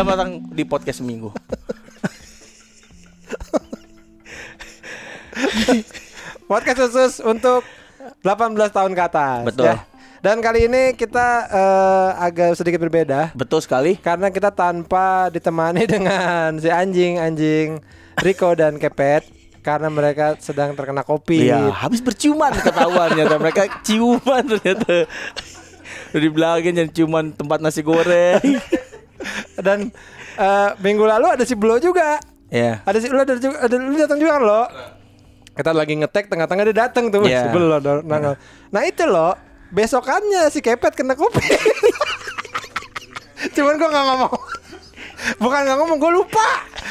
Selamat datang di podcast seminggu. Podcast khusus untuk 18 tahun ke atas. Betul. ya. Dan kali ini kita eh, agak sedikit berbeda Betul sekali. karena kita tanpa ditemani dengan si anjing-anjing Rico dan Kepet karena mereka sedang terkena kopi. Iya, habis berciuman ketahuan ternyata mereka ciuman ternyata. Udah dibilangin jangan ciuman tempat nasi goreng. Dan eh, minggu lalu ada si Blo juga. Ya. Ada si lu ada juga ada lu datang juga kan lo. Kita lagi ngetek tengah-tengah dia datang tuh Iya. si Blo nongol. Nah itu loh besokannya si Kepet kena kopi. Cuman gua nggak ngomong. Bukan nggak ngomong, gue lupa.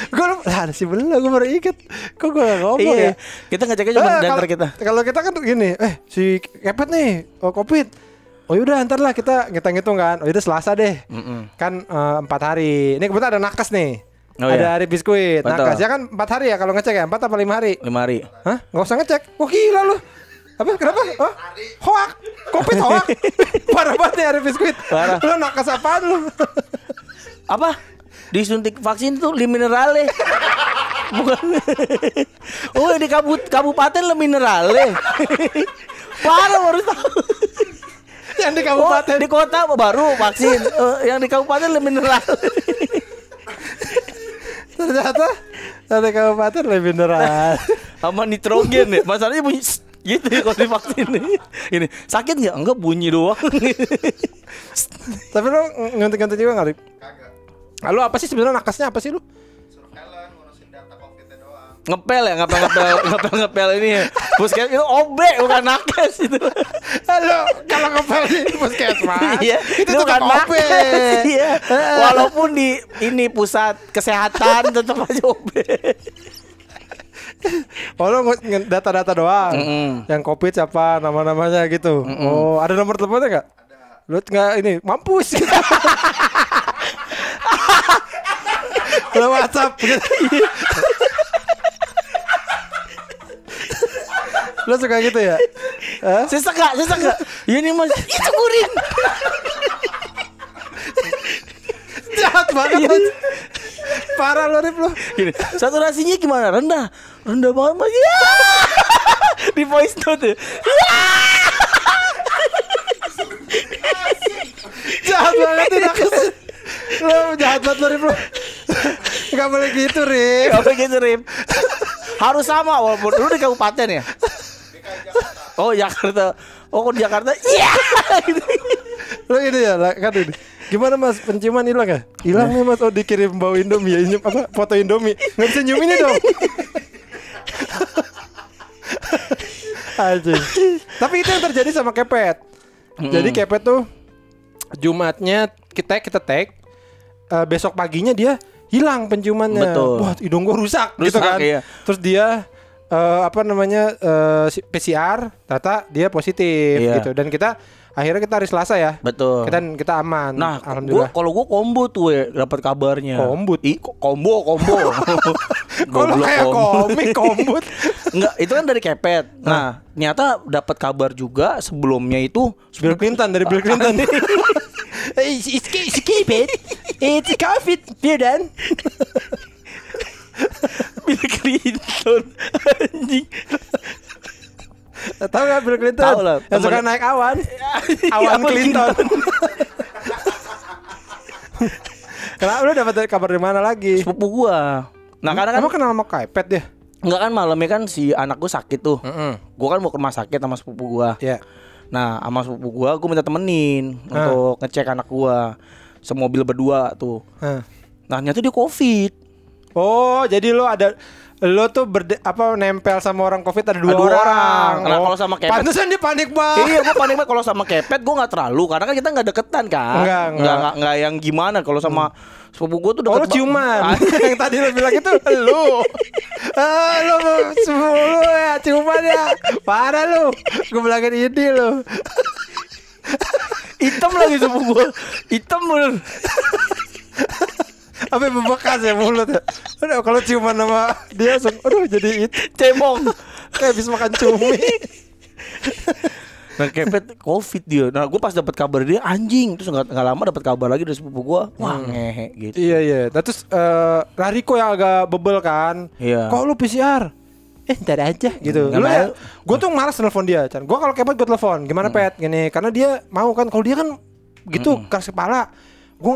Gue lupa. Lah ada si Blo, gue baru inget. Kok gue nggak ngomong Iya. ya? Kita ngeceknya cuma Eh, kalau- kita. Kalau kita kan gini, eh si Kepet nih, oh covid. Oh yaudah ntar lah kita ngitung-ngitung kan. Oh yaudah Selasa deh. Mm-mm. Kan eh, empat hari. Ini kebetulan ada nakes nih. Oh, ada iya. hari biskuit. Betul. Nakes ya kan empat hari ya kalau ngecek ya empat apa lima hari? Lima hari. Hah? Nggak usah ngecek. Wah gila lu. Apa? Kenapa? Oh? Hoak. Covid hoak. Parah banget nih hari biskuit. Parah. Lu nakes apaan lu? Apa? Disuntik vaksin tuh li minerale. Bukan. oh, di kabut kabupaten le minerale. Parah baru tahu. Yang di Oh, kabupaten. di kota baru vaksin. Eh, yang di kabupaten le minerale. Ternyata dari kabupaten lebih beneran. Sama nitrogen ya. Masalahnya bunyi gitu ya kalau divaksin Ini sakit nggak? Enggak bunyi doang. Tapi lu nganti-nganti juga nggak? Kagak. Lu apa sih sebenarnya nakesnya apa sih lu? Ngepel ya, ngepel ngepel ngepel ngepel ini ya. Puskes itu OB bukan nakes itu. Halo, kalau ngepel di puskesmas, Iya, itu tuh bukan kan nakes. Iya. Walaupun di ini pusat kesehatan tetap aja OB. Oh data-data doang. Mm-mm. Yang covid siapa nama-namanya gitu. Oh, ada nomor teleponnya nggak? Lu nggak ini mampus gitu. Lu WhatsApp gitu. Lu suka gitu ya? Hah? Sesek gak? Sesek gak? Ini mas, itu kurin. Jahat banget. lu. Parah lu Rip lu. Gini, saturasinya gimana? Rendah, rendah banget mas. Ya. Di voice note ya. Jahat banget ini Lu jahat banget lu Rip lu. Gak boleh gitu Rip. Gak begitu Rim. Harus sama walaupun lu di kabupaten ya. Oh Jakarta. Oh kok di Jakarta? Iya. Lo ini ya kan ini. Gimana mas penciuman hilang ya? Hilang nih mas. Oh dikirim bau Indomie ya. Apa? Foto Indomie. Nggak bisa nyium ini dong. Anjing. Tapi itu yang terjadi sama Kepet. Jadi Kepet tuh Jumatnya kita kita tag eh, besok paginya dia hilang penciumannya. Betul. Wah, hidung gua rusak, gitu Rusak, kan. iya. Terus dia eh, apa namanya eh, si- PCR, ternyata dia positif Iya. gitu. Dan kita akhirnya kita hari Selasa ya. Betul. Kita kita aman. Nah, gua alhamdulillah. kalau gua combo tuh ya dapat kabarnya. Kombut? I, ko- combo, combo. Kalau Goblok, kayak komik kombut. Enggak, itu kan dari kepet. Nah, ternyata dapat kabar juga sebelumnya itu Bill Clinton dari Bill Clinton. Eh, Skip it. It's COVID, dan. Bill Clinton anjing. Tahu nggak Bill Clinton? Tahu lah, Yang suka naik awan. Awan Clinton. Kenapa lu dapat kabar dari mana lagi? Sepupu gua. Nah, karena kan Emang kenal sama Kaipet dia? enggak kan malamnya kan si anak gua sakit tuh. Heeh. Gua kan mau ke rumah sakit sama sepupu gua. Ya. Nah, sama sepupu gua gua minta temenin untuk ngecek anak gua. Semobil berdua tuh. Hah. Nah, ternyata dia Covid. Oh, jadi lo ada lo tuh berde, apa nempel sama orang Covid ada dua, Ada dua orang. orang. Nah, Oh, kalau sama Kepet- Pantesan dia panik banget. iya, gua panik banget kalau sama kepet gua nggak terlalu karena kan kita nggak deketan kan. Enggak, enggak. Nggak, nggak, nggak yang gimana kalau sama sepupu gua tuh Oh deket lu ciuman ba- Yang tadi lu bilang itu lu ah, Lu sepuluh ya Ciuman ya Parah lu Gue bilangin ini lu Hitam lagi sepupu gua. Hitam bener. Apa bebekas ya mulut ya Aduh kalau ciuman sama dia langsung, Aduh jadi itu Cebong. Kayak habis makan cumi Nah kepet covid dia. Nah gue pas dapat kabar dia anjing terus nggak nggak lama dapat kabar lagi dari sepupu gue. Wah ngehe gitu. Iya iya. Nah, terus eh Rariko yang agak bebel kan. Iya. Kok lu PCR? Eh ntar aja gitu. Nggak Lu ya, gue tuh malas telepon dia. Chan. Gue kalau kepet gue telepon. Gimana pet? Gini. Karena dia mau kan. Kalau dia kan gitu keras kepala. Gue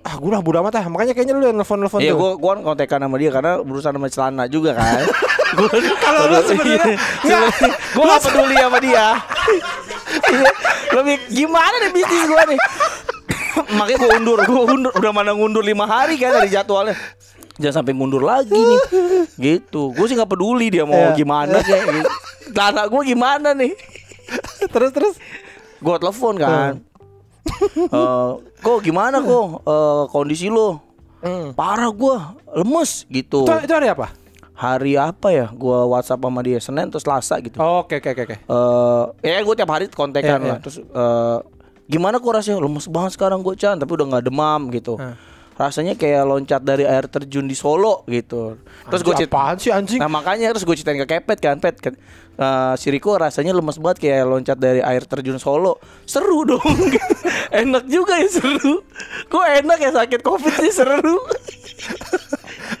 ah gue lah bodo amat ah. Makanya kayaknya lu yang telepon-telepon Iya tuh. gue gue kontekan sama dia karena berusaha sama celana juga kan. Kalau lu sebenarnya nggak, gue gak peduli sama dia. Iya, Lebih gimana nih bisnis gue nih? Makanya gue undur, gue undur udah mana ngundur lima hari kan dari jadwalnya. Jangan sampai mundur lagi nih. Gitu. Gue sih nggak peduli dia mau Iya. gimana kayak gitu. Celana gue gimana nih? terus terus. Gue telepon kan. Eh, kok gimana kok Eh, kondisi lo? Hmm. Parah gue, lemes gitu. Itu, itu hari apa? Hari apa ya? Gua WhatsApp sama dia Senin terus Selasa gitu. Oh, Oke oke oke. Eh, ya gue tiap hari kontekan Iya, lah. iya. Terus eh, gimana kok rasanya? Lemes banget sekarang gue Chan, tapi udah nggak demam gitu. Hah. Rasanya kayak loncat dari air terjun di Solo gitu. Terus gue apaan sih anjing? Nah makanya terus gue ceritain ke Kepet kan Pet kan eh, si Riko rasanya lemes banget kayak loncat dari air terjun Solo Seru dong Enak juga ya seru Kok enak ya sakit covid sih seru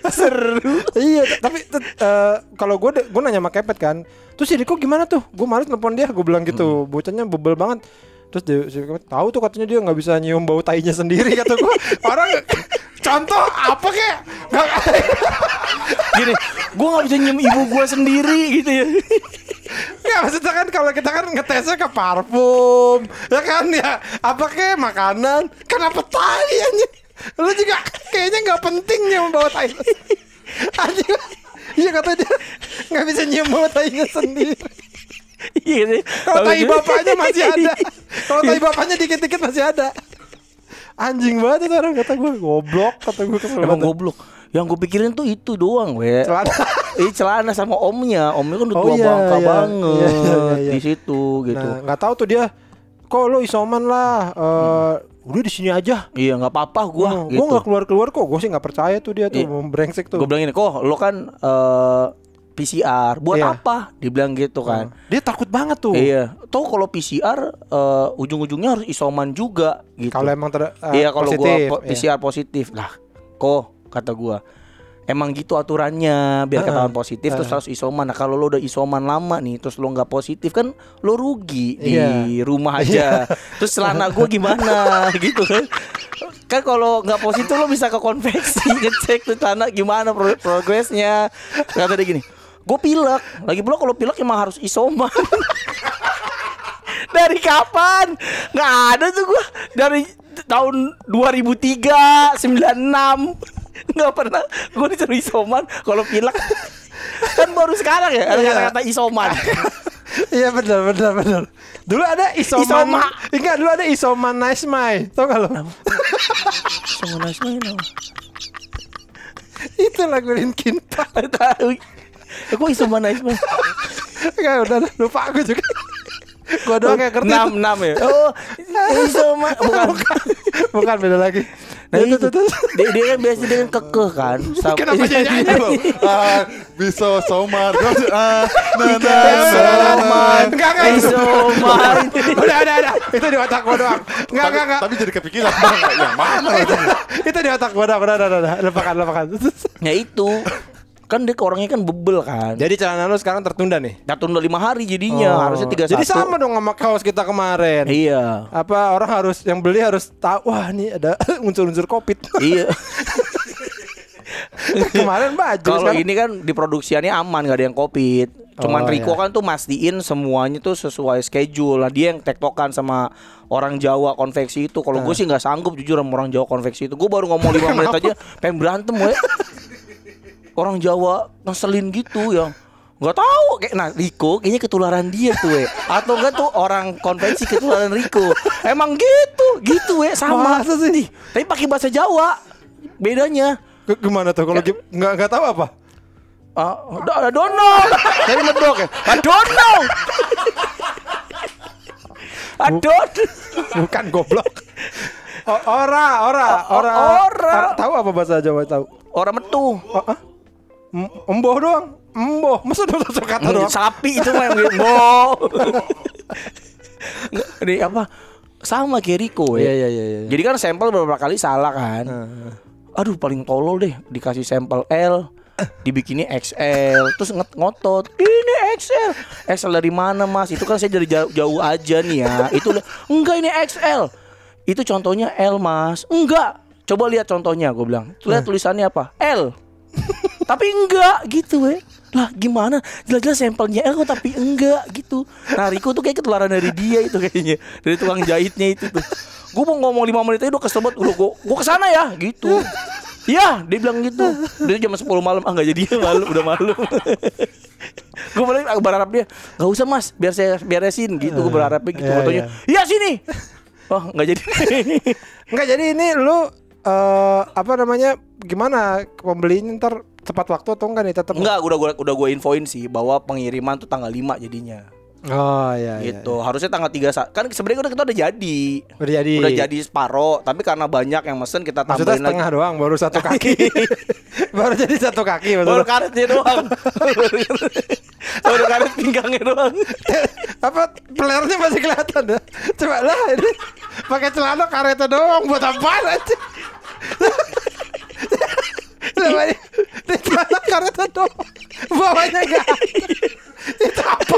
Seru iya, tapi eh, kalau gue gue nanya sama Kepet kan, terus si Riko gimana tuh? Gue males nelfon dia, gue bilang gitu, bocahnya bebel banget. Terus dia si Kepet tahu tuh katanya dia nggak bisa nyium bau tainya sendiri kata gue. Orang contoh apa kek? Nggak Gini Gue gak bisa nyium ibu gue sendiri gitu ya nggak maksudnya kan kalau kita kan ngetesnya ke parfum, ya kan ya apa kek makanan, kenapa tai anjing? Lu juga kayaknya nggak penting nyium bau tai. Anjing. Iya kata dia nggak bisa nyium bau tainya sendiri. Iya sih Kalau tai bapaknya masih ada. Kalau tai bapaknya dikit-dikit masih ada. Anjing banget itu orang kata gue goblok kata gue kesel Emang goblok Yang gue pikirin tuh itu doang we Celana. Ih celana sama omnya Omnya kan udah Oh tua iya, bangka iya. banget Iya, iya, iya. Di situ gitu Nah, nggak tahu tuh dia kok lo isoman lah. eh, udah di sini aja. Iya nggak apa-apa gue Gua, gitu gua nggak keluar-keluar kok. Gue sih nggak percaya tuh dia tuh Iya. mau brengsek tuh. Gue bilang ini kok lo kan eh, PCR buat Iya. apa? Dibilang gitu kan. Dia takut banget tuh. Iya. Tuh kalau PCR eh, ujung-ujungnya harus isoman juga gitu. Kalau emang ter, eh, iya kalau gua po- iya. PCR positif lah. Kok kata gua Emang gitu aturannya biar Heeh. ketahuan positif terus harus isoman. Nah kalau lo udah isoman lama nih terus lo nggak positif kan lo rugi di Iya. rumah aja. terus celana gua gimana gitu kan? Kan kalau nggak positif lo bisa ke konveksi ngecek tuh celana gimana pro- progresnya. Kata dia gini, gue pilek. Lagi pula kalau pilek emang harus isoman. Dari kapan? Nggak ada tuh gua Dari tahun 2003, 96 Nggak pernah Gue disuruh isoman Kalau pilek Kan baru sekarang ya Ada Iya. kata-kata isoman Iya benar benar benar. Dulu ada isoman. Isoma. Enggak, dulu ada isoman nice my. Tau gak lo? Isoman isoman Itu lagu Linkin Park. Tahu Gue isoman isoman Enggak udah dah, lupa aku juga. Gua doang yang ngerti. Enam enam ya Oh isoman Bukan Bukan beda lagi. Nah Itu, itu tuh. Dia, dia kan biasa dengan kekeh kan Sam- Kenapa nyanyi lo? ah, bisa somar ah, nah, Enggak, enggak. Isoman Udah, udah, udah. Itu di otak gua doang. Enggak, enggak, enggak. tapi jadi kepikiran bang, yang mana itu, itu di otak gua doang. Udah, udah, udah, udah. Lupakan, lupakan. Ya itu Kan dia orangnya kan bebel kan. Jadi celana lu sekarang tertunda nih. Nah tunda lima hari jadinya Harusnya tiga Jadi sama dong sama kaos kita kemarin. Iya. Apa orang harus yang beli harus tahu wah ini ada unsur-unsur Covid. Iya. Kemarin baju Kalau ini kan diproduksiannya aman gak ada yang covid. Cuman Oh, Riko iya. kan tuh mastiin semuanya tuh sesuai schedule. Nah dia yang tektokan sama orang Jawa konveksi itu. Kalau Nah. gue sih nggak sanggup jujur sama orang Jawa konveksi itu. Gue baru ngomong 5 menit aja pengen berantem we Orang Jawa ngeselin gitu ya Gak tahu kayak nah Riko kayaknya ketularan dia tuh we atau enggak tuh orang konvensi ketularan Riko emang gitu gitu we sama Masa sih? Tapi pakai bahasa Jawa bedanya gimana tuh kalau gim- nggak nggak tahu apa? Ah, uh, dono. Dari medok ya. Dono. Adon. Bukan goblok. O- ora, ora, ora. ora. Tahu apa bahasa Jawa tahu? Orang metu. Oh, ah? Emboh doang. Emboh. Masa udah satu kata doang? Sapi itu mah gitu. Nggak, Ini apa? Sama kayak Rico Iya ya. iya iya. iya. Jadi kan sampel beberapa kali salah kan. Aduh paling tolol deh dikasih sampel L dibikinnya XL terus nget ngotot ini XL XL dari mana mas itu kan saya dari jauh, jauh aja nih ya itu enggak ini XL itu contohnya L mas enggak coba lihat contohnya gue bilang lihat tulisannya apa L tapi enggak gitu weh lah gimana jelas-jelas sampelnya kok tapi enggak gitu nah Riko tuh kayak ketularan dari dia itu kayaknya dari tukang jahitnya itu tuh gue mau ngomong 5 menit aja udah kesel banget udah gue gue ke sana ya gitu Iya, dia bilang gitu. Dia jam 10 malam, ah nggak jadi ya malu, udah malu. gue balik berharap dia, nggak usah mas, biar saya beresin gitu. Gue berharapnya gitu. Iya, Fotonya, iya sini. Oh nggak jadi. Enggak jadi ini lu eh apa namanya gimana pembelinya ntar tepat waktu atau enggak nih tetap Enggak, udah gue udah gue infoin sih bahwa pengiriman tuh tanggal 5 jadinya. Oh iya iya. gitu. Harusnya tanggal 3 sa- kan sebenarnya udah kita udah jadi. Udah jadi. Udah jadi separo, tapi karena banyak yang mesen kita Maksudnya tambahin setengah lagi. doang baru satu kaki. baru jadi satu kaki Baru maksudnya. karetnya doang. Baru karet pinggangnya doang. apa pelernya masih kelihatan ya? Coba lah ini pakai celana karetnya doang buat apa aja? Coba ini di celana karetnya doang, bawahnya enggak. Itu apa?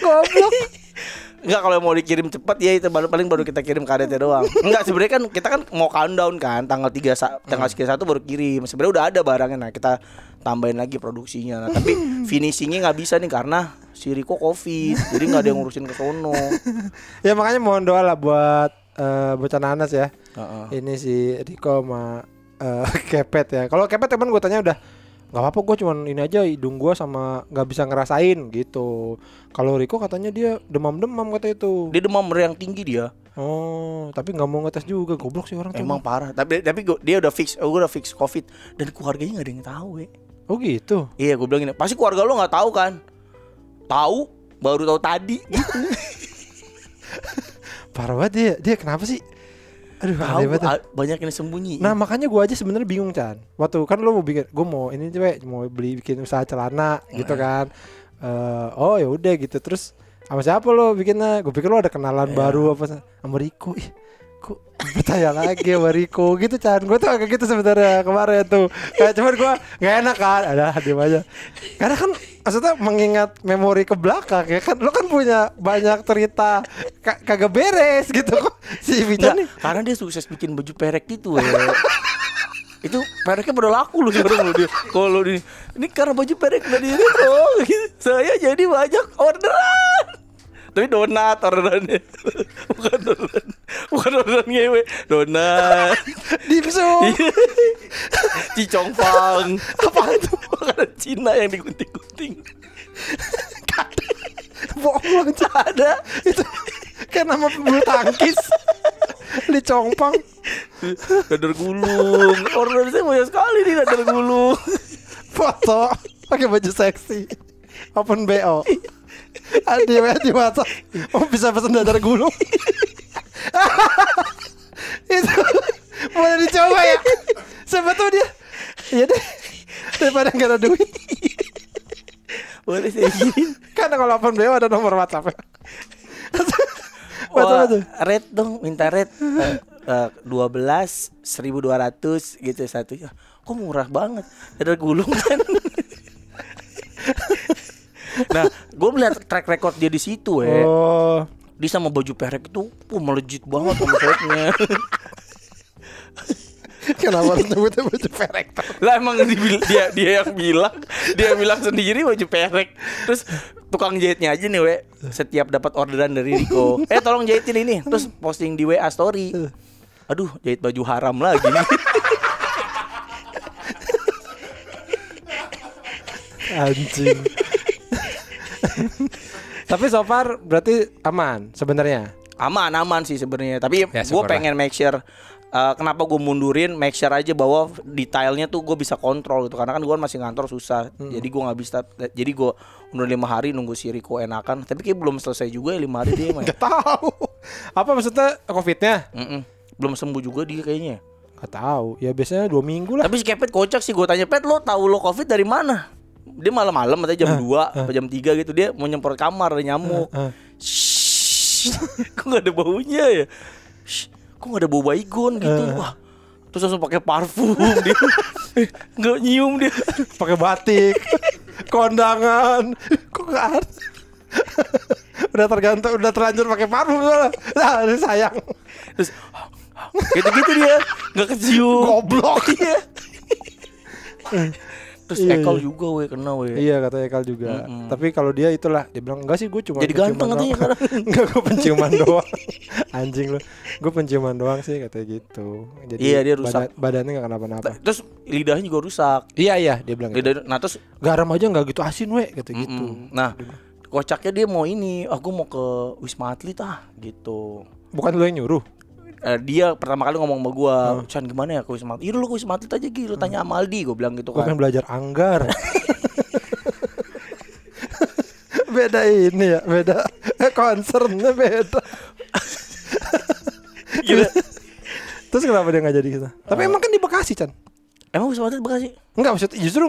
Goblok. Enggak kalau mau dikirim cepat ya itu baru paling baru kita kirim karetnya doang. Enggak sebenarnya kan kita kan mau countdown kan tanggal 3 sa- tanggal sekian satu baru kirim. Sebenarnya udah ada barangnya nah kita tambahin lagi produksinya. Nah, tapi finishingnya nggak bisa nih karena si Riko covid. Jadi nggak ada yang ngurusin ke sono. Ya makanya mohon doa lah buat eh, bocah nanas ya. Heeh. Ini si Riko sama eh, Kepet ya. Kalau Kepet teman gue tanya udah nggak apa-apa gue cuman ini aja hidung gue sama nggak bisa ngerasain gitu. Kalau Riko katanya dia demam-demam kata itu. Dia demam yang tinggi dia. Oh, tapi nggak mau ngetes juga goblok sih orang tuh. Emang parah. Tapi tapi gua- dia udah fix, oh, gua udah fix covid dan keluarganya nggak ada yang tahu ya. Oh gitu. Iya, gue bilang gini, pasti keluarga lo nggak tahu kan? Tahu, baru tahu tadi. Gitu. Parah banget dia. Dia kenapa sih? Aduh, aneh banget. a- banyak yang sembunyi. Nah makanya gue aja sebenarnya bingung Chan. Waktu kan lo mau bikin Gue mau ini cewek Mau beli bikin usaha celana Gitu kan. Eh, Oh ya udah gitu. Terus sama siapa lo bikinnya? Gue pikir lo ada kenalan baru apa Sama Riko Ih kok percaya lagi sama Riko gitu Chan. Gue tuh agak gitu sebenarnya kemarin tuh. Kayak cuman gue gak enak kan? Ada diem aja. Karena kan maksudnya mengingat memori ke belakang ya kan? Lo kan punya banyak cerita ka- Kagak beres gitu. Kok Si Vincent nih? karena dia sukses bikin baju perek gitu ya. itu pereknya pada laku loh sekarang loh dia. Kalau di ini karena baju perek dari Riko, gitu. saya jadi banyak orderan. Tapi donat orderannya. Bukan orderan. Bukan orderan ngewe. Donat. Dimsum Cicongfang Apa itu? Makanan Cina yang digunting-gunting. Bohong lu ada. Itu kan nama bulu tangkis. Di Congpang Dadar gulung. Order saya banyak sekali nih dadar gulung. Foto. Pakai baju seksi. Open bo Adi di mata oh bisa pesan dadar gulung itu boleh dicoba ya tuh dia iya deh daripada nggak ada duit Boleh izin kan kalau open bo ada nomor WhatsApp Wah, WhatsApp tuh red dong, minta red. Eh, eh, Dua belas, seribu dua ratus gitu satu. Ya, Kok murah banget? Ada gulung kan? Nah, gue melihat track record dia di situ ya. oh Dia sama baju perek itu, wah melejit banget omsetnya. kenapa harus nyebutnya baju perek lah emang dia dia yang bilang, dia bilang sendiri baju perek. Terus tukang jahitnya aja nih, we. Setiap dapat orderan dari Riko, eh tolong jahitin ini. Terus posting di WA story. Aduh, jahit baju haram lagi nih. Anjing. Tapi so far berarti aman sebenarnya. aman aman sih sebenarnya tapi Ya, gue pengen make sure uh, kenapa gue mundurin make sure aja bahwa detailnya tuh gue bisa kontrol gitu karena kan gue masih ngantor susah Hmm. jadi gue nggak bisa jadi gue mundur lima hari nunggu si Riko enakan tapi kayak belum selesai juga ya lima hari dia mah ya. Gak tahu. Apa maksudnya covidnya? Mm-mm. belum sembuh juga dia kayaknya Gak tahu. Ya biasanya dua minggu lah. tapi si Kepet kocak sih gue tanya Pet lo tahu lo covid dari mana dia malam-malam atau jam 2 atau jam 3 gitu dia mau nyemprot kamar ada nyamuk. Eh, Shhh, kok gak ada baunya ya? Shh, kok gak ada bau baygon gitu? Wah, terus langsung pakai parfum dia. Nggak nyium dia. pakai batik, kondangan, kok nggak ada? udah tergantung, udah terlanjur pakai parfum soalnya. Nah, ini sayang. Terus gitu-gitu dia nggak kecium. Goblok. Iya. Terus Iya, Ekal iya. juga weh kena weh. Iya katanya Ekal juga. Tapi kalau dia itulah dia bilang enggak sih gue cuma Jadi ganteng katanya doang." sekarang. Enggak gue penciuman doang. Anjing lu. Gue penciuman doang sih katanya gitu. Jadi Iya, dia rusak. badan- badannya enggak kenapa-napa. Terus lidahnya juga rusak. Iya iya dia bilang gitu. Lidah, nah terus Garam aja enggak gitu asin we kata gitu. mm, nah kocaknya dia mau ini, aku mau ke Wisma Atlet ah gitu. Bukan lu yang nyuruh. Eh, dia pertama kali ngomong sama gua, Hmm. Chan gimana ya Wisma Atlet? Iya lu Wisma Atlet aja gitu, lu tanya sama Aldi, gua bilang gitu Gue kan. pengen belajar anggar. beda ini ya, beda concernnya beda. Gila. Terus kenapa dia nggak jadi gitu? Tapi emang kan di Bekasi Chan. Emang Wisma Atlet Bekasi? Enggak maksud justru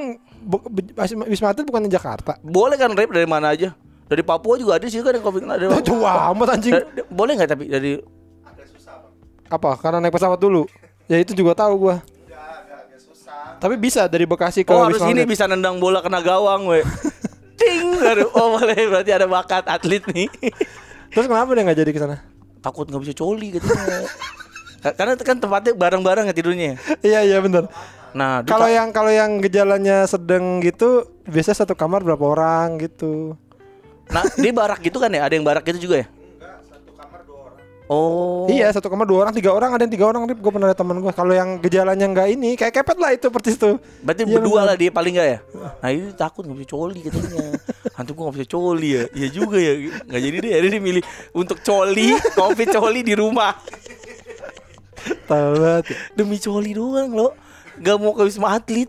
Wisma Atlet bukan di Jakarta. Boleh kan rap dari mana aja? Dari Papua juga ada sih kan yang covid ada. Tuh amat anjing. Boleh nggak tapi dari Apa? Karena naik pesawat dulu. Ya itu juga tahu gua. Tapi bisa dari Bekasi ke Oh harus Wisma ini Atlet. bisa nendang bola kena gawang we. Ting, oh boleh berarti ada bakat atlet nih. Terus kenapa dia nggak jadi ke sana? Takut nggak bisa coli. Ka- Karena kan tempatnya bareng-bareng ya tidurnya. Iya iya benar. Nah, dia Kalau tak- yang kalau yang gejalanya sedang gitu, biasanya satu kamar berapa orang gitu. nah di barak gitu kan ya? Ada yang barak gitu juga ya? Oh. Iya satu kamar dua orang tiga orang ada yang tiga orang gue pernah ada teman gue kalau yang gejalanya nggak ini kayak kepet lah itu persis tuh Berarti Iya, berdua lah dia paling nggak ya? Nah ini takut nggak bisa coli katanya. Hantu gua nggak bisa coli ya. Iya juga ya. Nggak jadi deh. Dia milih untuk coli, covid coli di rumah. tahu ya. Demi coli doang lo. Gak mau ke wisma atlet.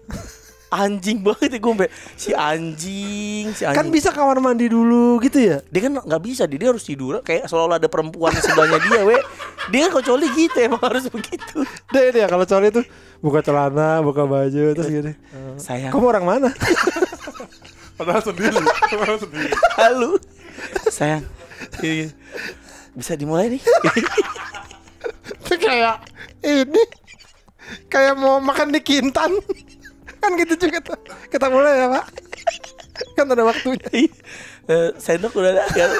Anjing banget ya gue si anjing, si anjing. kan bisa kamar mandi dulu gitu ya? Dia kan nggak bisa dia, dia harus tidur. Kayak seolah-olah ada perempuan di sebelahnya dia we. Dia kan kalau coli gitu emang harus begitu. Deh dia kalau coli tuh buka celana buka baju terus gini. Sayang. Kamu orang mana? Padahal sendiri. Padahal sendiri. halo. Sayang. Iya. bisa dimulai nih. Itu kayak ini. Kayak mau makan di kintan kan gitu juga tuh. Kita mulai ya pak. Kan ada waktunya. Eh, sendok udah ada ya.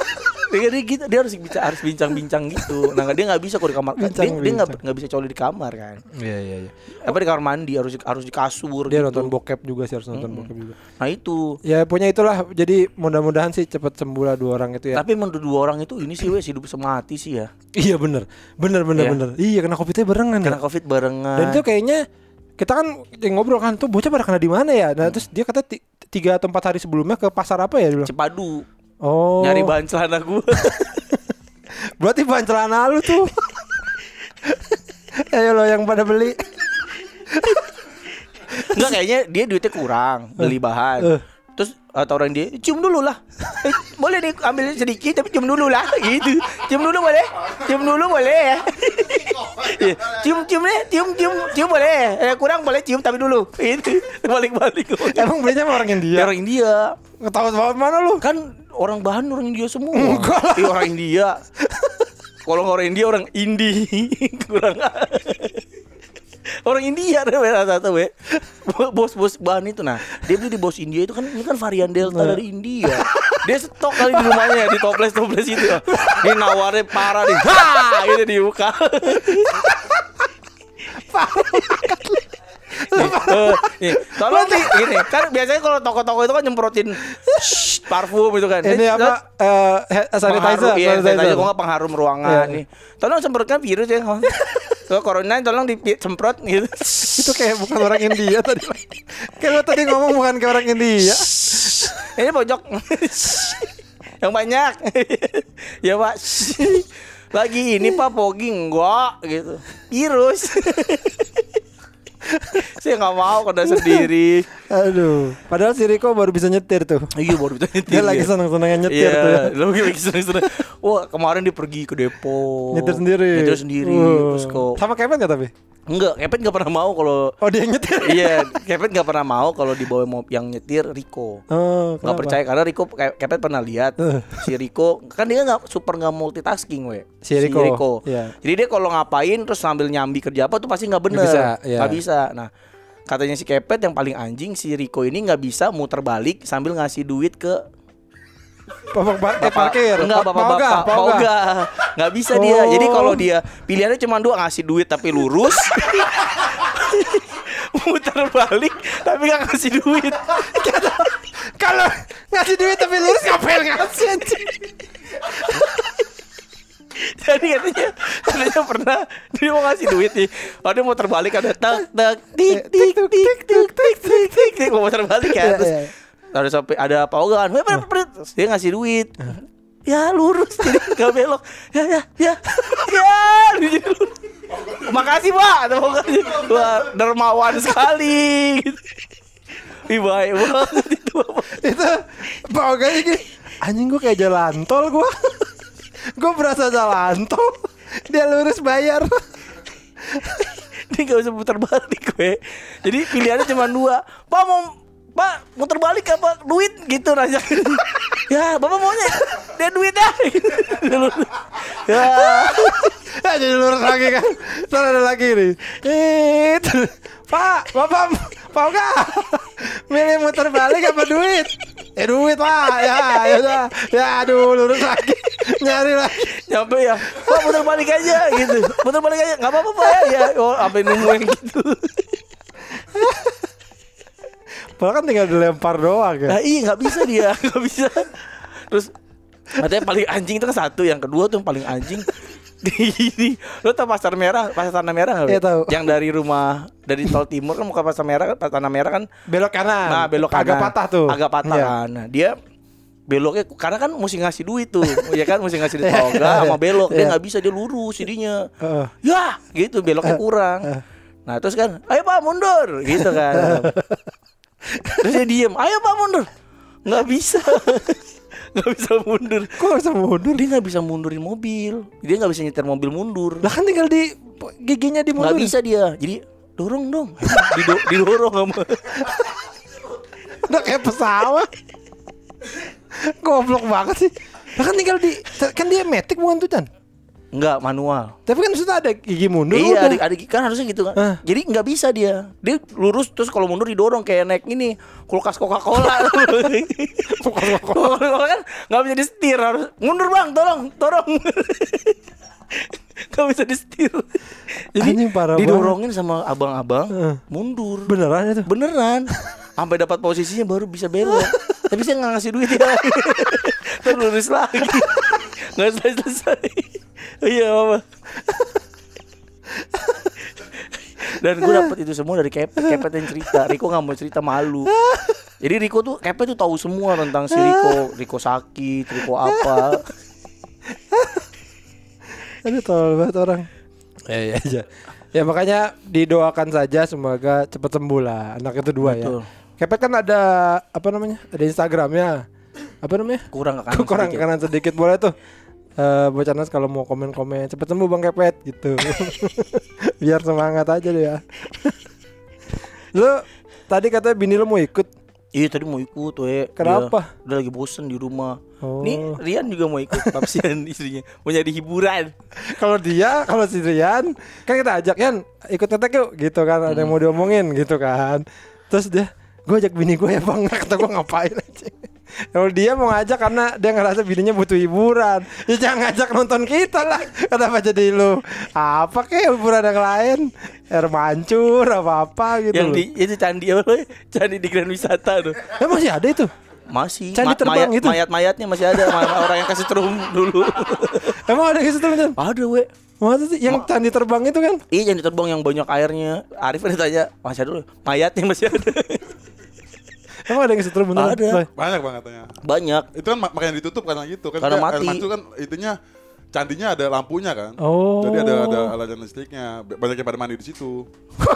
dia, dia gitu dia harus bicara harus bincang-bincang gitu. Nah dia nggak bisa kok di kamar. Dia Bincang, dia nggak bincang. nggak bisa coli di kamar kan? Iya iya iya. Apa di kamar mandi harus harus di kasur dia gitu. nonton bokep juga sih harus nonton bokep juga. Nah itu. Ya punya itulah. Jadi mudah-mudahan sih cepet sembuh lah dua orang itu ya. Tapi menurut dua orang itu ini sih wes hidup semati sih ya. Iya bener. Bener bener Iya. bener. Iya kena covidnya barengan ya. Karena covid barengan. Dan itu kayaknya Kita kan ngobrol kan Tuh bocah pada kena di mana ya? Nah terus dia kata ti- Tiga atau empat hari sebelumnya ke pasar apa ya bilang? Cepadu Oh. Nyari bahan celana gue Berarti bahan celana lu tuh. Ayo lo yang pada beli. Enggak kayaknya dia duitnya kurang beli bahan. Eh. Terus atau orang dia cium dulu lah. Eh, boleh nih ambil sedikit tapi cium dulu lah gitu. Cium dulu boleh? Cium dulu boleh ya. Cium cium deh, cium cium cium boleh. Eh, kurang boleh cium tapi dulu. Gitu. Balik-balik. Emang belinya sama orang Dia India orang India. Ketahuan banget mana lu Kan orang bahan orang India semua. Iya orang India. Kalau orang India orang Indi kurang. Orang India deh rata-rata we. Bos-bos bahan itu nah. Dia beli di bos India itu kan ini kan varian Delta dari India. Dia stok kali di rumahnya di toples-toples itu. ya. Ini nawarnya parah nih. Ha! Gitu dibuka. Nih, eh, nih, tolong nih gini kan biasanya kalau toko-toko itu kan nyemprotin shh, parfum itu kan Ini apa eh, he- Sanitizer pengharum, iya, sanitizer. sanitizer. Gua nggak pengharum ruangan Iya. nih. Tolong semprotkan virus ya. Kalau corona tolong disemprot gitu. Itu kayak bukan orang India tadi Kayak tadi ngomong bukan kayak orang India Ini pojok. Yang banyak. ya, Pak. Lagi ini Pak Pogi enggak gitu. Virus. Saya nggak mau kena sendiri. Aduh Padahal si Riko baru bisa nyetir tuh Iya baru bisa nyetir. Dia lagi ya. seneng-senengnya nyetir Iya, tuh ya lagi lagi seneng-seneng. Wah, kemarin dia pergi ke Depok. Nyetir sendiri Nyetir sendiri. Wow. Terus kok Sama Kevin gak tapi? Enggak, Kepet nggak pernah mau kalau Oh dia nyetir. Iya, Kepet nggak pernah mau kalau dibawa yang nyetir Riko. Oh, Nggak percaya karena Riko Ke- Kepet pernah lihat Eh. si Riko kan dia nggak super nggak multitasking we Si Riko, iya. Jadi dia kalau ngapain terus sambil nyambi kerja apa tuh pasti nggak bener. Nggak bisa, iya. Nggak bisa. Nah katanya si Kepet yang paling anjing si Riko ini nggak bisa muter balik sambil ngasih duit ke Eh, bapak parkir, parkir. Enggak, bapak bapak, bapak, bapak, bapak, bapak. Enggak bisa oh. dia. Jadi kalau dia pilihannya cuma dua ngasih duit tapi lurus. muter balik tapi enggak ngasih duit. kalau ngasih duit tapi lurus ngapain ngasih? Jadi katanya katanya pernah dia mau ngasih duit nih. Oh dia mau terbalik ada tak tak eh, tik tik tik tik tik tik tik mau terbalik ya iya, terus iya, iya ada sampai ada paugan. Terus dia ngasih duit. Ya lurus jadi nggak belok. Ya ya ya. Ya jadi lurus. Makasih Pak paugan. Wah, dermawan sekali gitu. Ih baik banget itu itu Pauga gini. Anjing gue kayak jalan tol gue. gue berasa jalan tol. Dia lurus bayar. Dia gak bisa putar balik gue Jadi pilihannya cuma dua Pak mau Pak muter balik apa? Duit gitu nanya. Ya bapak maunya? Dia duit ah ya. Ya jadi lurus lagi kan. Terus ada lagi nih. Eh, Pak, Bapak Pauga. Milih muter balik apa duit? Eh duit pak. Ya ya udah. Ya aduh lurus lagi. Nyari lagi. Nyampe ya. Pak muter balik aja gitu. Muter balik aja. Nggak apa-apa pak. Ya ya. Oh sampai nunggu yang gitu Padahal kan tinggal dilempar doang ya? Nah iya nggak bisa dia nggak bisa. Terus katanya paling anjing itu kan satu yang kedua tuh yang paling anjing. Di lo tau pasar merah pasar tanah merah nggak? Iya, tahu. yang dari rumah dari tol timur kan muka pasar merah kan pasar tanah merah kan belok kanan. Nah belok kanan. agak patah tuh. Agak patah Iya. kan. Nah dia beloknya karena kan mesti ngasih duit tuh. Ya kan mesti ngasih duit. Iya, toga iya, sama belok. Dia iya. nggak bisa dia lurus jadinya. Heeh. ya gitu beloknya kurang. Nah terus kan ayo pak mundur. Gitu kan terus dia diem. Ayo pak mundur. Nggak bisa. Nggak bisa mundur. Kok bisa mundur? Dia nggak bisa mundurin mobil. Dia nggak bisa nyetir mobil mundur. Lah kan tinggal di giginya di nggak mundur bisa dia. Jadi dorong dong. Dido- didorong sama udah kayak pesawat. Goblok banget sih. Lah kan tinggal di kan dia metik bukan tuh Chan nggak manual tapi kan sudah ada gigi mundur iya, udah. adik, adik kan harusnya gitu kan. Hah. Jadi nggak bisa dia. Dia lurus terus kalau mundur didorong kayak naik ini kulkas Coca-Cola. Coca-Cola kan nggak bisa disetir harus mundur bang, tolong, tolong. Gak bisa disetir. Jadi Anjing, parah didorongin sama abang-abang Heeh. mundur. beneran itu Beneran. Sampai dapat posisinya baru bisa belok. Tapi saya nggak ngasih duit ya. Terus lurus lagi. Nggak selesai selesai. Iya mama. Dan gue dapet itu semua dari Kepet Kepet yang cerita Riko nggak mau cerita malu Jadi Riko tuh Kepet tuh tahu semua tentang si Riko Riko sakit Riko apa aduh tolol banget orang ya ya ya ya makanya didoakan saja semoga cepat sembuh lah anak itu dua Betul. ya Kepet kan ada apa namanya ada Instagramnya. Apa namanya? Kurang ke kanan kurang sedikit. kanan sedikit boleh tuh. Eh bocah Nas kalau mau komen-komen cepet sembuh bang Kepet gitu. Biar semangat aja deh ya. Lu tadi katanya bini lu mau ikut? Iya tadi mau ikut we. Kenapa? Dia, udah lagi bosen di rumah. Oh. Nih Rian juga mau ikut Papsian istrinya. Mau nyari hiburan. Kalau dia kalau si Rian kan kita ajak Yan. Ikut tetek yuk gitu kan. Ada yang mau diomongin gitu kan. Terus dia gue ajak bini gue ya bang. Kata gue ngapain aja? Kalau dia mau ngajak karena dia ngerasa bininya butuh hiburan. Ya jangan ngajak nonton kita lah. Kenapa jadi lu? Apa kayak hiburan yang lain? Air mancur apa apa gitu Yang di itu candi apa? Candi di Grand Wisata tuh. Eh, masih ada itu? Masih. Candi terbang mayat, itu? Mayat-mayatnya masih ada. Orang yang kasih trum dulu. Emang ada gitu teman Ada we. Masa sih yang candi terbang itu kan? Iya candi terbang yang banyak airnya. Arif kan ditanya Masih ada dulu Mayatnya masih ada emang ada yang setrum beneran Ada. Banyak banget katanya. Banyak Itu kan mak- makanya ditutup karena gitu kan. Karena mati. air mancur kan itunya candinya ada lampunya kan. Oh. Jadi ada ada alat listriknya. Banyak yang pada mandi di situ.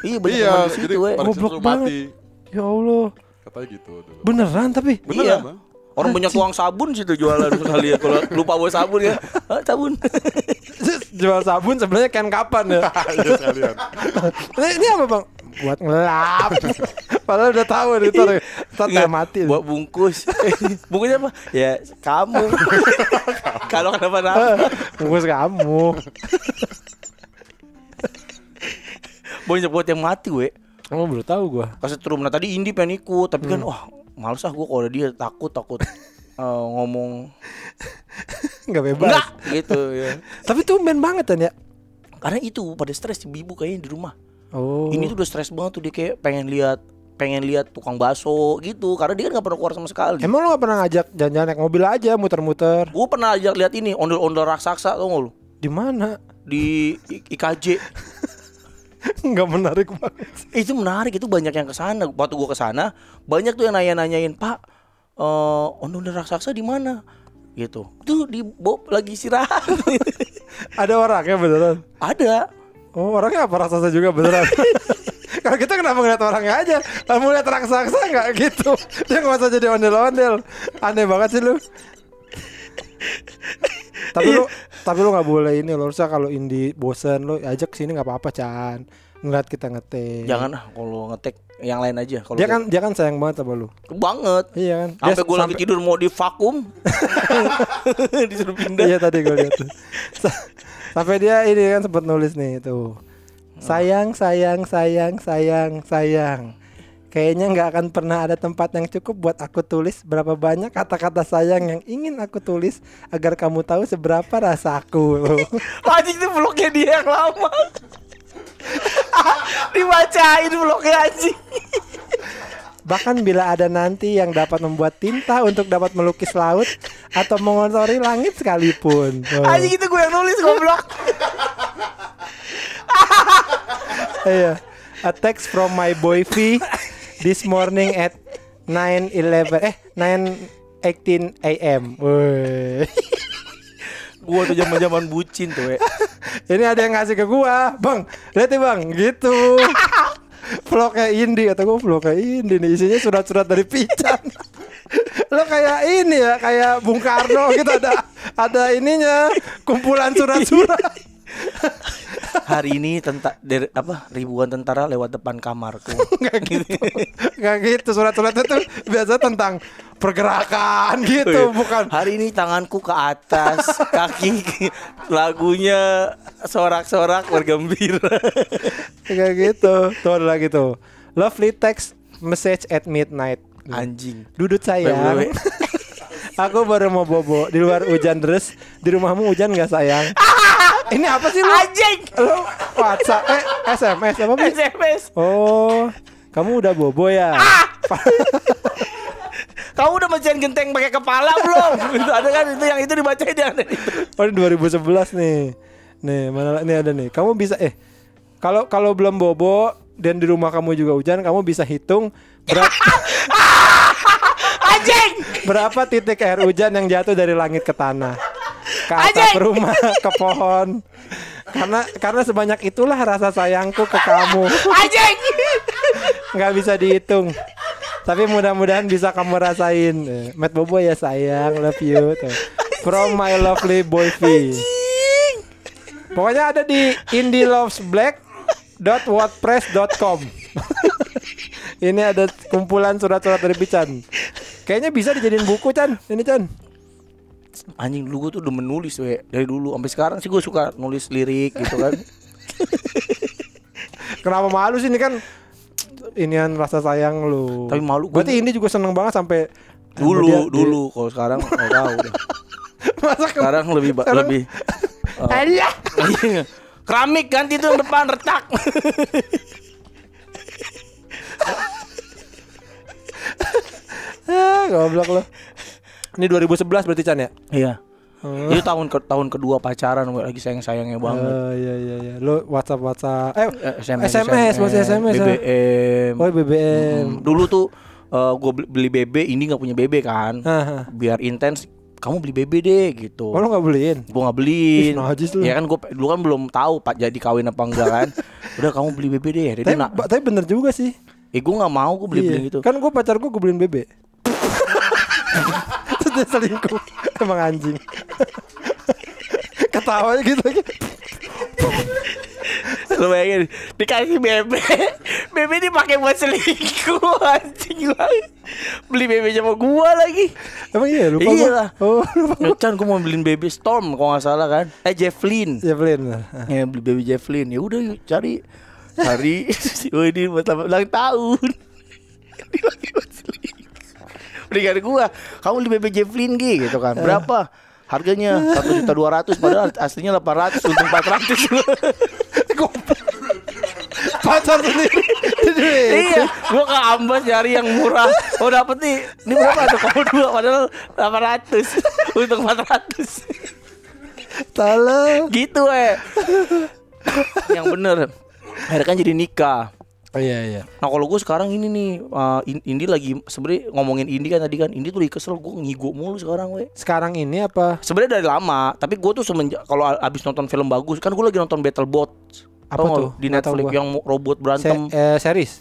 Iya banyak iya, yang di jadi situ we pada Goblok banget. mati. ya Allah Katanya gitu dulu. beneran tapi Beneran, Iya. Bang. Orang banyak tuang sabun situ jualan sekali ya Kalau lupa bawa sabun ya ah, Sabun jual sabun sebenarnya can kapan ya? Iya sekalian. ini, ini apa bang? Buat ngelap. Padahal udah tahu nih ntar teh Enggak, mati. buat bungkus bungkusnya apa ya kamu kalau kenapa-napa Bungkus kamu. banyak buat yang mati we Kamu baru tahu gua. kesetrum nah tadi Indi pengen ikut tapi Hmm. kan wah males ah gue kalau dia takut takut eh, ngomong Enggak bebas. enggak gitu ya Tapi tumben banget kan ya. karena itu pada stres ibu kayaknya di rumah Oh. ini tuh udah stres banget tuh dia kayak pengen lihat pengen lihat tukang bakso gitu karena dia kan gak pernah keluar sama sekali Emang lu gak pernah ngajak jalan-jalan naik mobil aja muter-muter? gue pernah ajak lihat ini ondel-ondel raksasa gak lu Di mana? di I- IKJ Enggak menarik banget. itu menarik itu banyak yang ke sana waktu gua ke sana banyak tuh yang nanya-nanyain pak eh ondel-ondel raksasa di mana gitu tuh di Bob lagi istirahat Ada orangnya beneran. ada Oh orangnya apa? Raksasa juga beneran? Kalau kita kenapa ngeliat orangnya aja? Kalau ngeliat raksasa nggak? Gitu? Dia nggak usah jadi ondel-ondel. Aneh banget sih lu. tapi lu tapi lu nggak boleh ini lo harusnya kalau Indi bosen lu ajak sini nggak apa-apa Chan. Ngeliat kita ngetek jangan ah kalau ngetek yang lain aja. Kalau dia kan dia kan sayang banget sama lu. Banget. Iya kan? Dia sampai gue lagi tidur mau di vakum. Disuruh pindah. Iya tadi gue lihat Sampai dia ini kan sempat nulis nih tuh. Sayang, sayang, sayang, sayang, sayang. Kayaknya nggak akan pernah ada tempat yang cukup buat aku tulis berapa banyak kata-kata sayang yang ingin aku tulis agar kamu tahu seberapa rasaku. anjing itu vlognya dia yang lama dibacain vlognya anjing Bahkan bila ada nanti yang dapat membuat tinta untuk dapat melukis laut atau mengotori langit sekalipun. Tuh. anjing itu gue yang nulis goblok Iya. A text from my boy V this morning at 9:11 eh 9:18 a.m. Woi. gue tuh zaman zaman bucin tuh we. Ini ada yang ngasih ke gua, Bang. Lihat nih, Bang. Gitu. Vlognya Indi kata gua vlognya Indi nih isinya surat-surat dari Pican. Lo kayak ini ya, kayak Bung Karno gitu ada ada ininya kumpulan surat-surat. hari ini tentang dari apa ribuan tentara lewat depan kamarku Nggak gitu. Nggak gitu surat-surat itu biasa tentang pergerakan gitu, bukan hari ini tanganku ke atas kaki lagunya sorak-sorak bergembira kayak gitu. Tuh ada lagi tuh. Lovely text message at midnight. anjing Dudut sayang. Aku baru mau bobo di luar hujan deras. Di rumahmu hujan nggak sayang? Ini apa sih lu? anjing Lu WhatsApp eh SMS apa Bi? SMS Oh, kamu udah bobo ya? kamu udah bacain genteng pakai kepala belum itu ada kan itu yang itu dibacain yang ada itu Oh, ini 2011 nih. Nih, mana nih ada nih. Kamu bisa eh kalau kalau belum bobo dan di rumah kamu juga hujan, kamu bisa hitung berapa anjing berapa titik air hujan yang jatuh dari langit ke tanah. Ke atap rumah, ke pohon. Karena karena sebanyak itulah rasa sayangku ke kamu. anjing nggak bisa dihitung. Tapi mudah-mudahan bisa kamu rasain. Matt Bobo ya sayang, love you. Tuh. From my lovely boy V. Pokoknya ada di indielovesblack.wordpress.com. Ini ada kumpulan surat-surat dari Pican. Kayaknya bisa dijadiin buku Chan. Ini Chan. Anjing dulu gue tuh udah menulis we dari dulu sampai sekarang sih gue suka nulis lirik gitu kan Kenapa malu sih ini kan inian rasa sayang lu. Tapi malu gua- Berarti ini juga seneng banget sampai dulu dia- dia- dulu kalau sekarang nggak tahu deh. Masa ke- sekarang lebih Sekarang- lebih. Iya. keramik ganti yang depan retak Ah, goblok lo. Ini 2011 berarti Chan ya? iya itu tahun ke tahun kedua pacaran we, lagi sayang sayangnya banget Oh iya iya iya. Lo WhatsApp WhatsApp. Eh, Eh, SMS, masih SMS ya? BBM Oh BBM. Hmm, dulu tuh gue beli BB ini nggak punya BB kan biar intens kamu beli BB deh gitu Oh lo nggak beliin? gue nggak beliin Ih, najis lu. ya kan gue dulu kan belum tahu pak jadi kawin apa enggak kan udah kamu beli BB deh jadi Tapi, tapi bener juga sih. eh gue nggak mau gue beli beli Iya. gitu Kan gue pacar gue gue beliin BB. Selingkuh. Emang anjing. Ketawanya gitu aja. Lu bayangin dikasih bebe, bebe dipakai buat selingkuh anjing lah. Beli bebe sama gua lagi. Emang iya lupa Iya lah. Oh, lupa. Chan gua mau beliin bebe Storm kalau nggak salah kan. Eh Javelin. Ya Blin. Ya beli baby Javelin. Ya udah cari cari. oh ini buat ulang tahun. Ini lagi buat selingkuh. Berikan gua, kamu beli baby Javelin Gi gitu kan. Berapa? Harganya satu juta dua ratus padahal aslinya delapan ratus untung empat ratus. Pacar sendiri. iya, gua ke Ambas nyari yang murah. Oh dapet nih, ini berapa tuh? Kamu dua padahal delapan ratus untung empat ratus. Tala. Gitu eh. yang bener. Akhirnya kan jadi nikah. Oh iya iya. Nah kalau gue sekarang ini nih uh, In- Indi lagi sebenarnya ngomongin Indi kan tadi kan Indi tuh lagi kesel gue ngigo mulu sekarang we. Sekarang ini apa? Sebenarnya dari lama tapi gue tuh semenjak kalau abis nonton film bagus kan gue lagi nonton Battlebot Apa Tau nggak tuh? di Netflix yang robot Se berantem eh, series.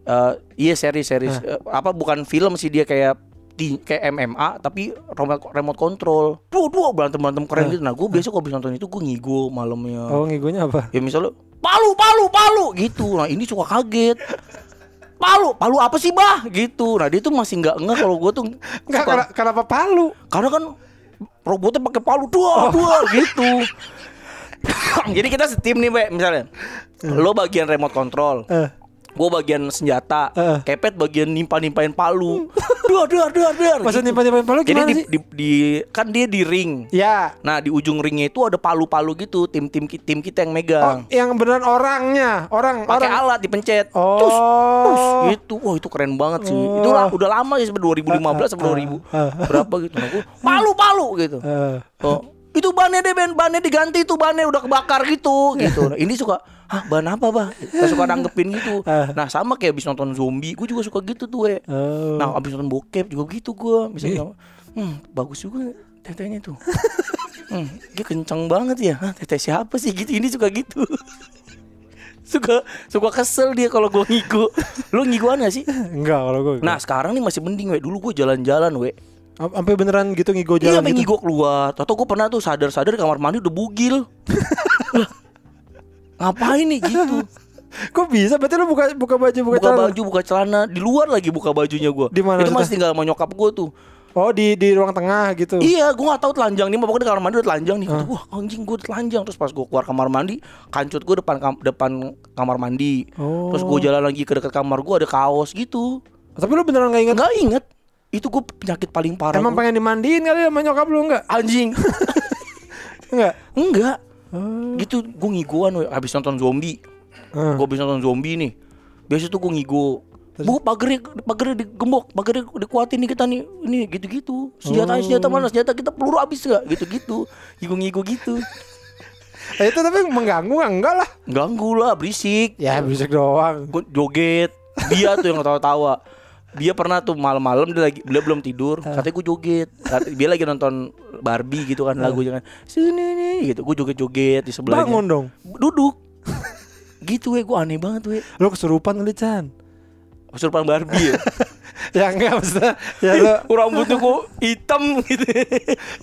Eh, iya series series Eh, apa bukan film sih dia kayak di kayak MMA tapi remote, remote control. Dua dua berantem berantem keren gitu. Nah gue biasa kalau abis nonton itu gue ngigo malamnya. Oh ngigonya apa? ya misalnya palu palu palu gitu. Nah ini suka kaget. Palu palu apa sih bah? Gitu. Nah dia tuh masih nggak ngeh kalau gue tuh Enggak suka- kenapa palu? karena kan robotnya pakai palu. Dua dua gitu. Jadi kita setim nih Mbak misalnya. Lo bagian remote control. Eh. Gue bagian senjata Eh. kepet bagian nimpa nimpain palu dua dua dua dua Maksud nyimpan-nyimpan palu jadi di, sih? di, di- kan dia di ring Ya. nah di ujung ringnya itu ada palu-palu gitu tim tim tim kita yang Oh, megang yang beneran orangnya, orang pakai orang. alat dipencet Oh. Tus, tus, gitu wah itu keren banget sih itu lah udah lama ya sampai 2015 sampai 2000 ah. berapa gitu nah, gua, palu palu gitu Eh. oh itu bannya deh Ben. Bannya diganti tuh bannya udah kebakar gitu gitu. Nah, ini suka Hah ban apa bah? Gak suka nanggepin gitu. Ah. Nah sama kayak abis nonton zombie Gue juga suka gitu tuh we Oh. Nah abis nonton bokep juga gitu gue Misalnya Hmm bagus juga tetenya tuh. Hmm dia kenceng banget ya. Hah teteh siapa sih? Gitu Ini suka gitu. Suka suka kesel dia kalau gue ngigo. Lu ngiguan gak sih? Enggak kalau gue. Nah sekarang nih masih mending we. Dulu gue jalan-jalan we sampai beneran gitu ngigo Iya jalan sampai gitu. ngigo keluar Atau gue pernah tuh sadar-sadar kamar mandi udah bugil Lah, Ngapain nih gitu Kok bisa? Berarti lu buka buka baju buka, Buka celana? baju, buka celana Di luar lagi buka bajunya gue Di mana Itu masih tinggal sama nyokap gue tuh Oh di di ruang tengah gitu. Iya, gue gak tahu telanjang nih. Pokoknya di kamar mandi udah telanjang nih. Kata, Wah, anjing gue telanjang. Terus pas gue keluar kamar mandi, kancut gue depan kam- depan kamar mandi. Oh. Terus gue jalan lagi ke dekat kamar gue ada kaos gitu. Tapi lu beneran gak inget? Enggak inget. Itu gue penyakit paling parah. Emang gua. pengen dimandiin kali sama nyokap lu enggak? anjing. Enggak. Enggak. Gitu gue ngiguan we. Habis nonton zombie. Hmm. Gue habis nonton zombie nih. Biasa tuh gue ngigo. Bu, pagernya, pagernya digembok, pagernya dikuatin nih kita nih, ini gitu-gitu. Senjata, senjata mana? Senjata kita peluru habis gak? Gitu-gitu. Ngigo-ngigo gitu. Eh, itu tapi mengganggu nggak? enggak lah. Ganggu lah, berisik. Ya berisik doang. Gue joget. Dia tuh yang ketawa-tawa. Dia pernah tuh malam-malam dia lagi dia belum tidur, katanya gue joget. Dia lagi nonton Barbie gitu kan lagunya kan. Sini nih gitu. Gue joget-joget di sebelahnya. Bangun dong. Duduk. gitu we, gue aneh banget we. Lu kesurupan kali Chan. Kesurupan Barbie ya. ya enggak maksudnya ya lu Rambutnya kok hitam gitu.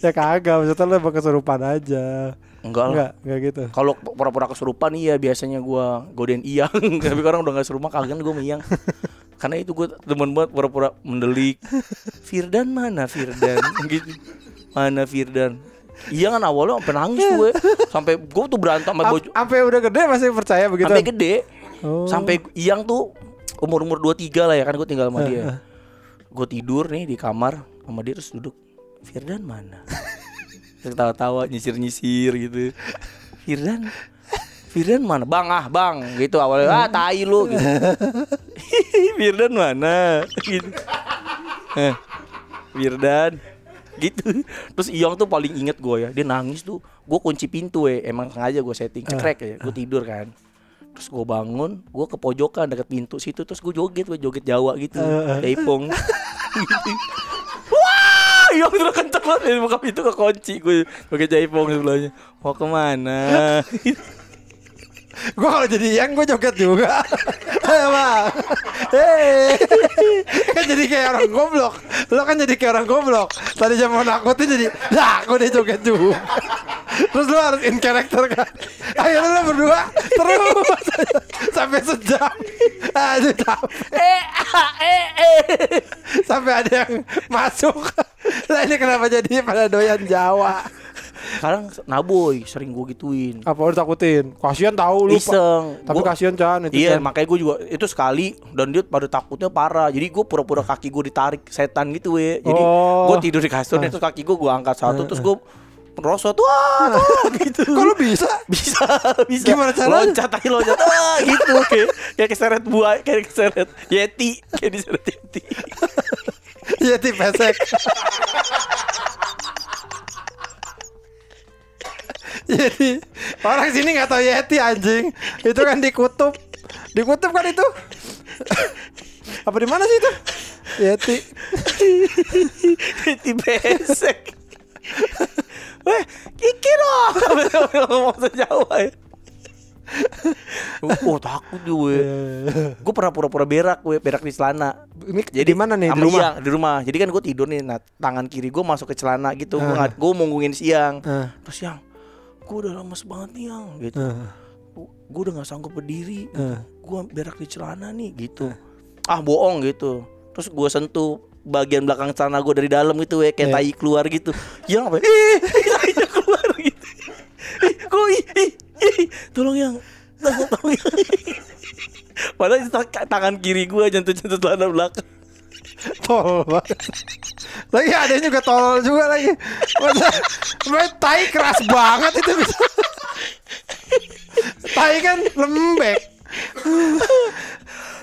ya kagak maksudnya lu emang kesurupan aja. Enggak lah. Enggak, enggak gitu. Kalau pura-pura kesurupan iya biasanya gua godain iyang Tapi orang udah gak serumah kagak gue iyang Karena itu gue demen banget pura-pura mendelik. Firdan mana Firdan? Gitu. Mana Firdan? Iya kan awalnya sampai nangis gue Sampai gue tuh berantem sama Am- baju Sampai udah gede masih percaya begitu. Sampai gede. Oh. Sampai iyang tuh umur-umur 23 lah ya kan gue tinggal sama dia. Gue tidur nih di kamar sama dia terus duduk. Firdan mana? Terus Ketawa-tawa nyisir-nyisir gitu. Firdan Firdan mana? Bang ah bang gitu. Awalnya ah tai lu gitu. Firdan mana? gitu. Eh, Firdan. Gitu. Terus Iyong tuh paling inget gue ya. Dia nangis tuh. Gue kunci pintu ya emang sengaja gue setting cekrek ya. Gue tidur kan. Terus gue bangun gue ke pojokan deket pintu situ. Terus gue joget gue joget Jawa gitu. Jaipong gitu. wah Iyong terus kenceng banget. Dari buka pintu ke kunci gue pakai jaipong sebelahnya. Mau ke mana Gue kalau jadi yang gue joget juga. Emang. Kan jadi kayak orang goblok. Lo kan jadi kayak orang goblok. Tadi jam mau nakutin jadi, lah gue dia joget juga. Terus lu harus in character kan Akhirnya lu berdua Terus Sampai sejam Aduh eh ah, eh eh Sampai ada yang masuk Lah ini kenapa jadi pada doyan Jawa sekarang naboy sering gue gituin. Apa udah takutin? Kasian tahu lu iseng. Tapi Gua- kasihan Chan itu Iya Chan. makanya gue juga itu sekali dan dia pada takutnya parah. Jadi gue pura-pura kaki gue ditarik setan gitu we. Jadi Oh. gue tidur di kasur terus kaki gue gue angkat satu terus gue merosot wah wah, gitu. Lu bisa? bisa bisa. Gimana caranya? loncat aja loncat. Ah, gitu kayak kayak keseret buaya kayak keseret yeti kayak diseret yeti. Yeti pesek Jadi orang sini nggak tahu Yeti anjing. Itu kan di kutub. Di kutub kan itu. Apa di mana sih itu? Yeti. yeti besek Weh, kiki dong ngomong bahasa Jawa ya. Oh takut dia we Gue pernah pura-pura berak we Berak di celana Ini di mana nih? Di rumah? Iyang, di rumah. Jadi kan gue tidur nih, nah tangan kiri gue masuk ke celana gitu. Gue nggak, gue mau ngungin siang. Ah. Terus yang, gue udah lemes banget nih yang, gitu. Ah. Gue udah nggak sanggup berdiri. Ah. Gue berak di celana nih, gitu. Ah bohong gitu. Terus gue sentuh bagian belakang celana gue dari dalam gitu ya, kayak Iya. tai keluar gitu. Yang apa? Ih, tainya keluar gitu. Kok ih, tolong yang, tolong, tolong yang. Padahal tangan kiri gue jentuh-jentuh celana belakang. Tol banget. Lagi ada juga tol juga lagi. Masa main tai keras banget itu bisa. tai kan lembek.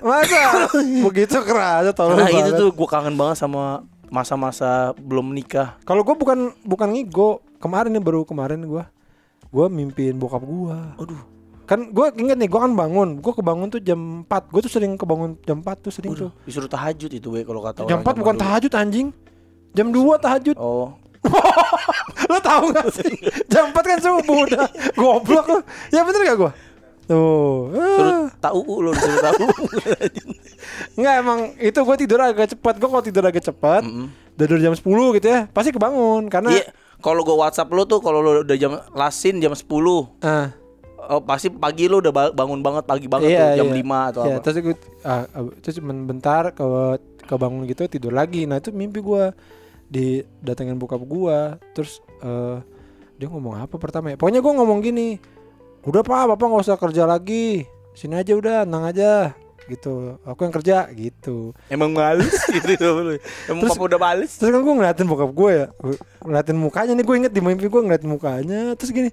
Masa begitu keras tol Nah itu banget. tuh gue kangen banget sama masa-masa belum menikah. Kalau gue bukan bukan ngigo kemarin nih baru kemarin gue gue mimpiin bokap gue Aduh, kan gue inget nih gue kan bangun. Gue kebangun tuh jam 4 gue tuh sering kebangun jam 4 tuh sering aduh, tuh. disuruh tahajud itu we kalau kata jam orang 4 bukan tahajud anjing. Jam 2 tahajud. Oh, lo tahu gak sih? Jam 4 kan subuh udah. Goblok lo ya bener gak gue tuh. Suruh ah. tahu lo suruh tahu. Nggak emang itu gue tidur agak cepat. Gue kalau tidur agak cepat Mm-mm. tidur jam 10 gitu ya pasti kebangun. Karena Iya, kalau gue WhatsApp lo tuh kalau lo udah jam lasin jam 10 ah, Oh, pasti pagi lo udah ba- bangun banget pagi banget Iya, tuh jam iya. 5 atau ya, apa. terus gue ah, ah, terus bentar ke kebangun gitu tidur lagi. Nah itu mimpi gue didatengin bokap gue terus eh, dia ngomong apa pertama ya? Pokoknya gue ngomong gini udah pak bapak nggak usah kerja lagi. Sini aja udah tenang aja. Gitu. Aku yang kerja. Gitu. Emang males gitu. Emang Terus- papa udah males. terus kan gue ngeliatin bokap gue ya. Gua ngeliatin mukanya nih gue inget di mimpi gue ngeliatin mukanya. Terus gini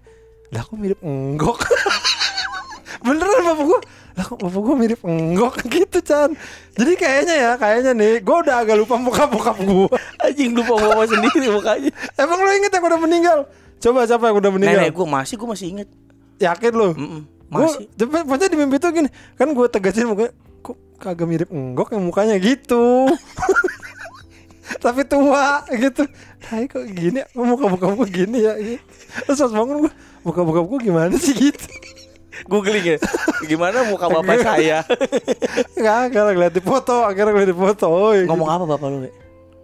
lah kok mirip enggok? Beneran bapak gue lah kok bapak gue mirip enggok? Gitu Chan. Jadi kayaknya ya kayaknya nih gue udah agak lupa muka bokap gue Anjing lupa mama sendiri mukanya. emang lo inget yang udah meninggal? Coba siapa yang udah meninggal? Nenek gue masih gue masih inget. yakin lo Mm-mm, gue masih. maksudnya di mimpi tuh gini kan gue tegasin mukanya kok kagak mirip enggok yang mukanya gitu? Tapi tua gitu. Hai kok gini? Muka bokap gue gini ya? Gitu. terus pas bangun gue muka bokap gue gimana sih gitu Googling ya. Gimana muka bapak saya? nggak nggak ngeliat di foto akhirnya ngeliat di foto oh, iya Ngomong gitu. apa bapak lu? We?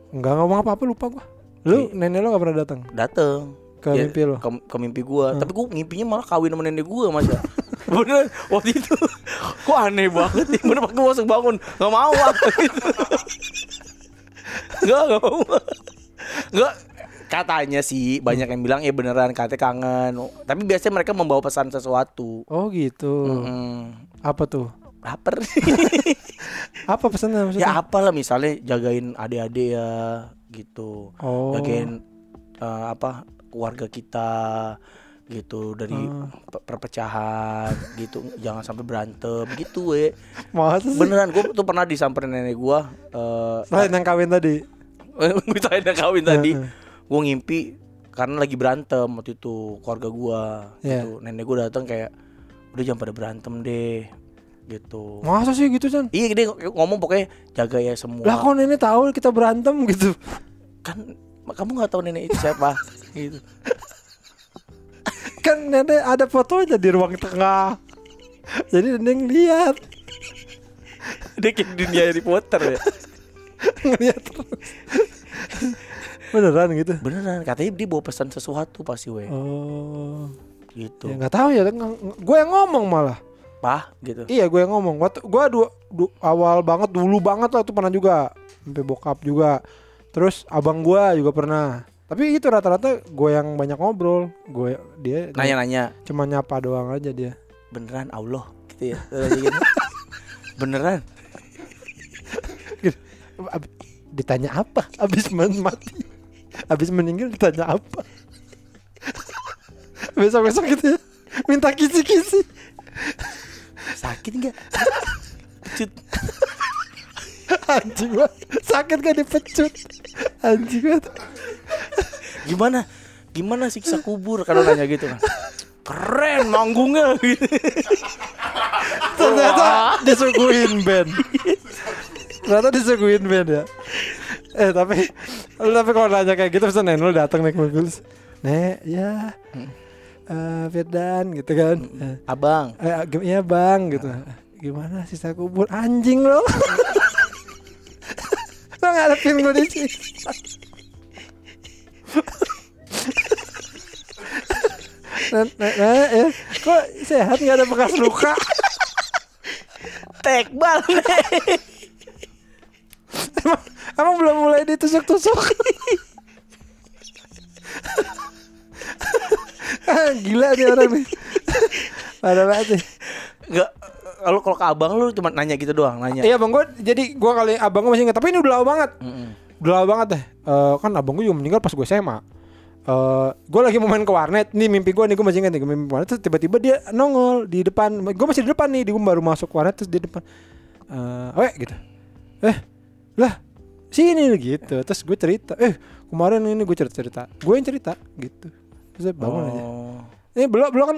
nggak ngomong apa apa lupa gue lu nenek lo gak pernah datang Dateng. Ke mimpi lo? Ke, ke mimpi gua. Tapi gua ngimpinya malah kawin sama nenek gua masa. Bener waktu itu kok aneh banget ya. Bener gua masuk bangun nggak mau ah. Nggak nggak mau. Nggak katanya sih banyak yang bilang ya beneran katanya kangen. Tapi biasanya mereka membawa pesan sesuatu. oh gitu. Hmm, apa tuh? Lapar. apa pesannya maksudnya? Ya apalah misalnya jagain adik-adik ya gitu. oh. Jagain eh, apa keluarga kita gitu dari pe- perpecahan gitu. Jangan sampai berantem gitu we. Masa sih? Beneran gue tuh pernah disamperin nenek gue eh selain yang kawin tadi? Misalnya udah kawin tadi. Gue ngimpi karena lagi berantem waktu itu keluarga gue Iya. gitu. Nenek gue datang kayak udah jangan pada berantem deh gitu. Masa sih gitu Chan iya dia ngomong pokoknya jaga ya semua. Lah kok nenek tahu kita berantem gitu? Kan kamu nggak tahu nenek itu siapa gitu. Kan nenek ada fotonya di ruang tengah. Jadi nenek lihat dia kayak di dunia Harry Potter ya. Ngeliat terus Beneran gitu. Beneran katanya dia bawa pesan sesuatu pasti we Oh. gitu. Ya nggak tahu ya, gue yang ngomong malah. Pah gitu. Iya, gue yang ngomong. Waktu gue du, du- awal banget dulu banget lah itu pernah juga. Sampai bokap juga. Terus abang gue juga pernah. Tapi itu rata-rata gue yang banyak ngobrol. Gue dia Nanya-nanya cuma nyapa doang aja dia. beneran Allah gitu ya. Gitu. beneran. Ab- ditanya apa? Abis mati. Abis meninggal ditanya apa? Besok-besok gitu ya. Minta kisi-kisi. Sakit nggak? Pecut. Anjing gua sakit gak dipecut. Anjing gua. Gimana? Gimana siksa kubur kalau nanya gitu kan? Keren manggungnya gitu. Ternyata disuguhin band. Ternyata disuguhin band ya. Eh tapi lu tapi kalau nanya kayak gitu pesan Nenul datang naik mobil. Nek, ya. Eh Firdan gitu kan. Eh, Abang, Eh, iya bang gitu. Gimana sisa kubur anjing lo? lo ngadepin gue di sini. Nah, nah, nah, ya. Kok sehat nggak ada bekas luka? tekbal Emang, emang belum mulai ditusuk-tusuk? Ah, Gila nih orang nih. Parah banget nih. Enggak kalau kalau ke abang lu cuma nanya gitu doang, nanya. Iya bang gue jadi gue kali abang gue masih ingat tapi ini udah lama banget. Mm-mm. Udah lama banget deh. Eh, kan abang gue juga meninggal pas gue SMA. Eh, gue lagi mau main ke warnet nih mimpi gue nih gue masih ingat nih gue mimpi warnet terus tiba-tiba dia nongol di depan gue masih di depan nih di gue baru masuk warnet terus di depan eh weh gitu eh lah sini gitu terus gue cerita eh kemarin ini gue cerita cerita gue yang cerita gitu terus saya bangun aja Oh. ini belum belum kan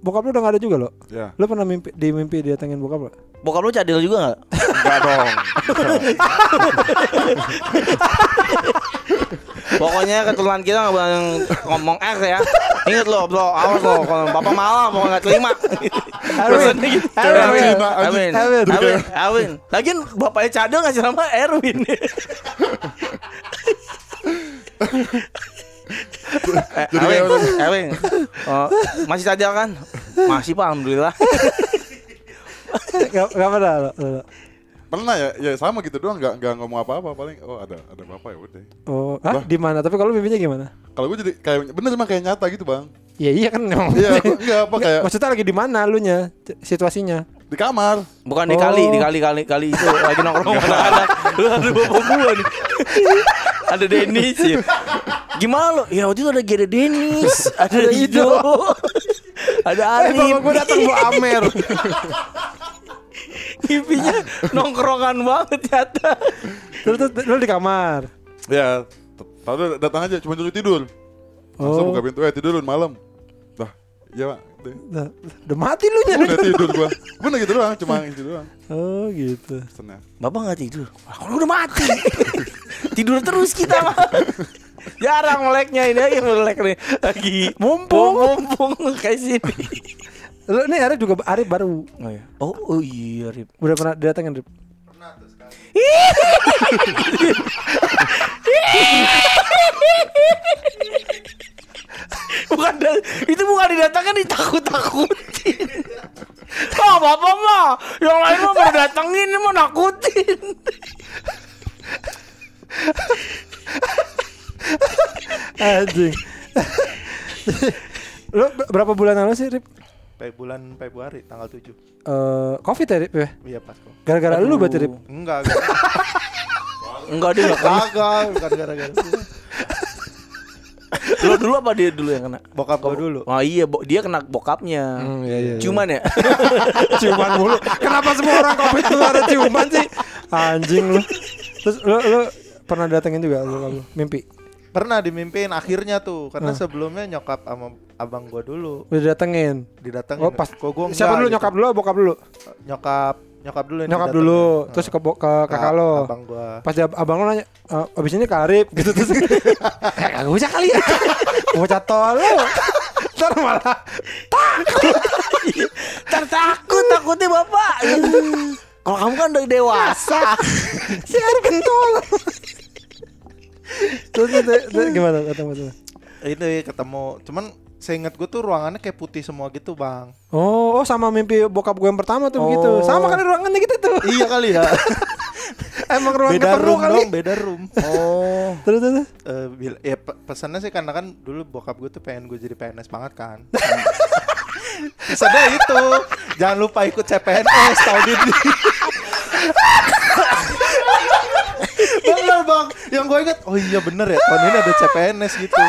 bokap lu udah gak ada juga lo Ya. lo pernah mimpi di mimpi didatengin bokap lo Bokap lu cadel juga enggak? Enggak dong. Pokoknya keturunan kita nggak boleh ngomong R ya. Ingat lo, bro, awas lo, kalau bapak malam mau nggak terima. Gitu. Erwin. Erwin. Erwin, Erwin. Erwin, Erwin. Lagian bapaknya cadel ngasih nama Erwin. Eh, Erwin, Erwin, oh, masih cadel kan? Masih pak, alhamdulillah. gak, gak pernah. Pernah ya? Ya sama gitu doang, nggak nggak ngomong apa-apa paling. Oh ada ada bapak ya udah. oh ah di mana tapi kalau mimpinya gimana Kalau gue jadi kayak bener emang kayak nyata gitu bang. Iya iya kan emang. Iya, gua- enggak apa kayak Maksudnya lagi di mana lu nya situasinya? di kamar. Bukan di Oh. kali, di kali kali kali itu lagi nongkrong sama anak. Lu ada bapak gua nih. ada Dennis ya. Gimana lo? Ya waktu itu ada Gede Dennis, ada Ido, ada Eh Arif. bapak gue datang bawa Amer. Mimpinya nongkrongan banget nyata. terus, lu di kamar. Ya, t- tahu datang aja cuma dulu tidur. Langsung Oh. buka pintu, eh tidur malam. Iya pak. Nah, udah mati lu nya. Udah tidur gua. Bener gitu doang, cuma gitu doang. Oh gitu. Pesennya. Bapak nggak tidur. Aku udah mati. tidur terus kita mah. Jarang meleknya ini lagi melek nih lagi mumpung mumpung kayak sini. Lu nih Arif juga Arif baru. Oh iya. Oh, oh iya Rip. Udah pernah datangin Arif. bukan itu bukan didatangkan ditakut-takutin. Oh bapak mah yang lain mah datengin ini mah nakutin. Anjing. ber- berapa bulan lalu sih Rip? Pe- bulan Februari tanggal 7 Eh, Covid ya Rip ya? Iya pas kok Gara-gara lu berarti Rip. Enggak enggak Enggak dia enggak Bukan gara-gara Lo dulu apa dia dulu yang kena? Bokap gua dulu Oh iya, bo- dia kena bokapnya. Hmm, iya, iya, iya. Cuman ya. ciuman mulu. Kenapa semua orang Covid tuh ada ciuman sih? Anjing lu. Terus lu, lu pernah datengin juga lu, lu mimpi? Pernah dimimpiin akhirnya tuh Karena Ah. sebelumnya nyokap sama abang gua dulu Udah datengin. Didatengin Oh pas Kok gua Siapa dulu gitu. nyokap dulu bokap dulu? Nyokap Nyokap dulu yang Nyokap dulu, Nah, terus ke, ke kakak lo. Abang gua Pas dia, abang lo nanya, "Eh, abis ini karib gitu terus. eh, kagak usah kali ya. Bocah tolol. Ntar malah Ntar takut, takutnya bapak. Kalau kamu kan udah dewasa. si Arif kentol. Terus, terus, terus gimana ketemu? Ini ketemu, cuman seingat gue tuh ruangannya kayak putih semua gitu bang. Oh, oh sama mimpi bokap gue yang pertama tuh begitu. Oh. Sama kali ruangannya kita tuh. iya kali ya. Emang ruang beda room kali. dong, beda room. Oh. Terus terus. Eh, bil- ya pe- pesannya sih karena kan dulu bokap gue tuh pengen gue jadi PNS banget kan. Pesannya itu jangan lupa ikut CPNS tahun ini. bener bang, yang gue inget, oh iya bener ya tahun ini ada CPNS gitu.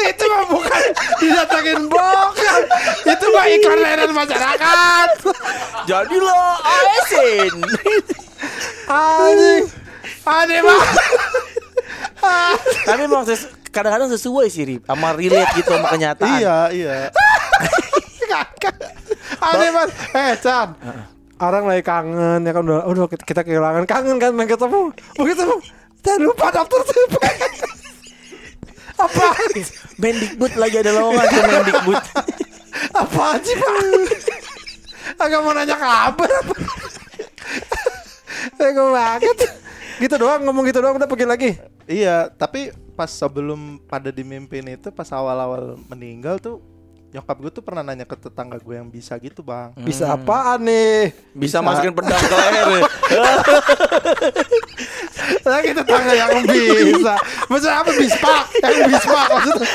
Itu mah bukan didatangin bokap. Itu mah iklan layanan masyarakat. Jadilah ASN. Anjing. Aneh banget. Tapi emang ses- kadang-kadang sesuai sih Rip sama relate gitu sama kenyataan. iya iya. Aneh banget. Eh, Chan. Orang lagi kangen ya kan udah udah kita- kita kehilangan kangen kan main ketemu. Begitu jangan lupa daftar CPNS. Apa? Mendikbud lagi ada lowongan tuh Mendikbud. Apaan sih Pak? Agak mau nanya kabar apa? Bego banget. Gitu doang ngomong gitu doang udah pergi lagi. Iya, tapi pas sebelum pada dimimpin itu pas awal-awal meninggal tuh nyokap gue tuh pernah nanya ke tetangga gue yang bisa gitu bang. Bisa apaan nih? Bisa masukin pedang ke leher. ya. Lagi tetangga yang bisa. Maksudnya apa bispak? Yang bispak maksudnya.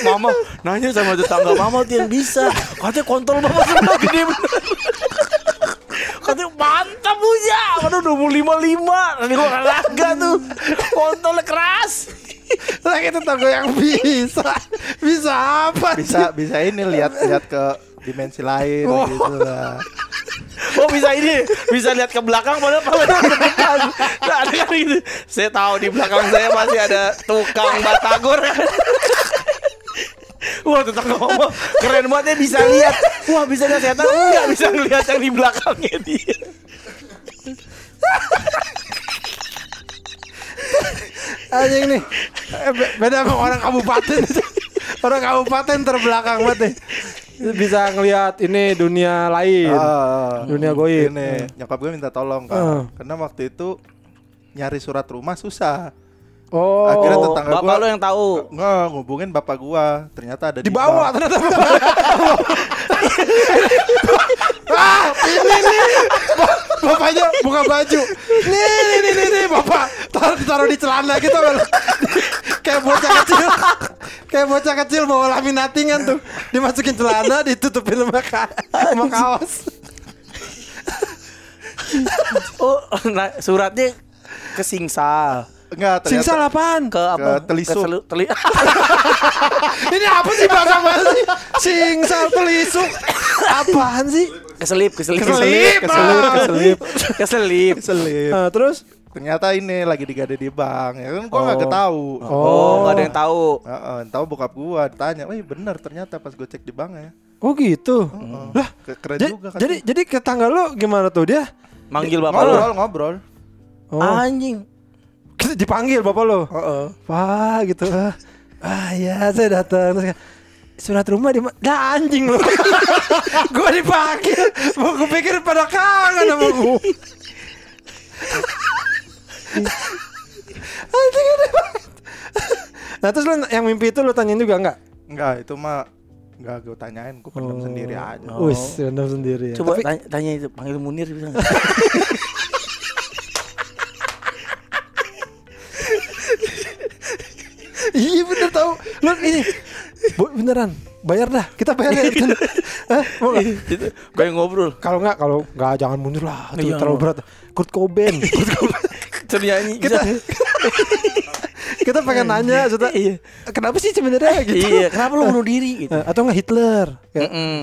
Mama nanya sama tetangga Mama tuh yang bisa. Katanya kontol Mama semua gede bener. Katanya mantap punya. Mana udah mau lima lima. Nanti gua olahraga tuh. Kontolnya keras. Lagi tetangga yang bisa. Bisa apa? Bisa bisa ini lihat lihat ke dimensi lain Oh. gitu lah. Oh bisa ini Bisa lihat ke belakang Padahal padahal ke depan Nah ada kan gitu Saya tahu di belakang saya masih ada Tukang batagor Wah tetangga mama Keren banget ya bisa lihat Wah bisa lihat setan Enggak bisa ngelihat yang di belakangnya dia Anjing nih. Eh, be- Beda sama orang kabupaten. orang kabupaten terbelakang banget nih. Bisa ngelihat ini dunia lain. Ah, Dunia goib. Ini nyokap gue minta tolong kan. Ah. Karena waktu itu nyari surat rumah susah. Oh. Akhirnya tetangga Bapak gua- lo yang tahu. Nggak, ngubungin bapak gua. Ternyata ada di bawah bank. ternyata. Ah ini nih Ba- bapaknya buka baju. Nih nih nih nih, nih bapak. Taruh taruh di celana gitu kan kayak bocah kecil. Kayak bocah kecil bawa laminatingan tuh. Dimasukin celana ditutupin sama, ka- sama kaos. Oh nah, suratnya ke Singsal Enggak, ternyata singsal apaan Ke apa? telisuk. Ke selu- teli- ini apa sih bahasa bahasa sih singsal telisuk apaan sih Keselip Keselip Keselip, keselip, ah. keselip, Keselip keselip. Nah, terus Ternyata ini lagi digade di bank. Ya kan gua nggak tahu. Oh nggak ada yang tahu Heeh, tahu bokap gua ditanya, "Wih, bener ternyata pas gue cek di bank ya." oh gitu lah Ke- Keren Ja- juga kan. jadi jadi tetangga lu gimana tuh dia Manggil bapak lo ngobrol, ngobrol. oh. Anjing dipanggil bapak lo Wah gitu ah, ah ya saya datang Terus, surat rumah di dah anjing lo gua dipanggil mau gue pikir pada kangen sama gua anjing banget. nah terus lo yang mimpi itu lo tanyain juga nggak Enggak, itu mah enggak gue tanyain, gue pendam Oh. sendiri aja. Wis, pendam sendiri ya. Coba Tapi- tanya, tanya itu panggil Munir bisa nggak? Iya bener tau Lu ini Bu, beneran Bayar dah Kita bayar ya Hah? Mau nggak? Itu kayak ngobrol. Kalau nggak Kalau nggak jangan mundur lah Itu Iya. terlalu berat Kurt Cobain Kurt Cobain Ternyanyi Kita bisa. Kita pengen nanya Sudah, Iya. Kenapa sih sebenarnya gitu Iya, kenapa lu bunuh diri gitu? Eh, Atau nggak Hitler.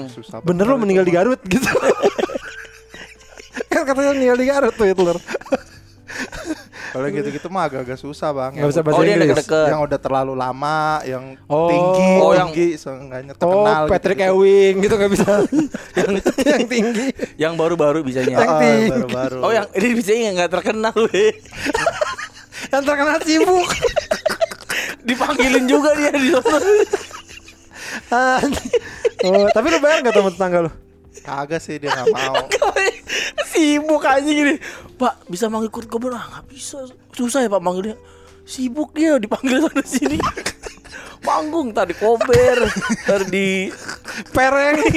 Susah Bener lo meninggal di Garut gitu Kan katanya meninggal di Garut tuh Hitler Kalau gitu-gitu mah agak-agak susah, Bang. Nggak bisa bahasa Oh, dia Inggris deket-deket. yang udah terlalu lama, yang Oh. tinggi, Oh, yang- tinggi, seenggaknya Oh terkenal. Patrick gitu-gitu. Ewing gitu nggak bisa yang, yang tinggi Yang baru-baru bisanya. Yang tinggi. baru-baru. Oh, yang ini bisanya yang nggak terkenal, weh. Yang terkenal sibuk Dipanggilin juga dia di sana. Oh tapi lu bayar nggak sama tetangga lu? kagak sih dia nggak mau. Sibuk aja gini. Pak bisa manggil Kurt Cobain ah nggak bisa susah ya Pak manggilnya sibuk dia dipanggil sana sini panggung tadi kober tadi Pereng.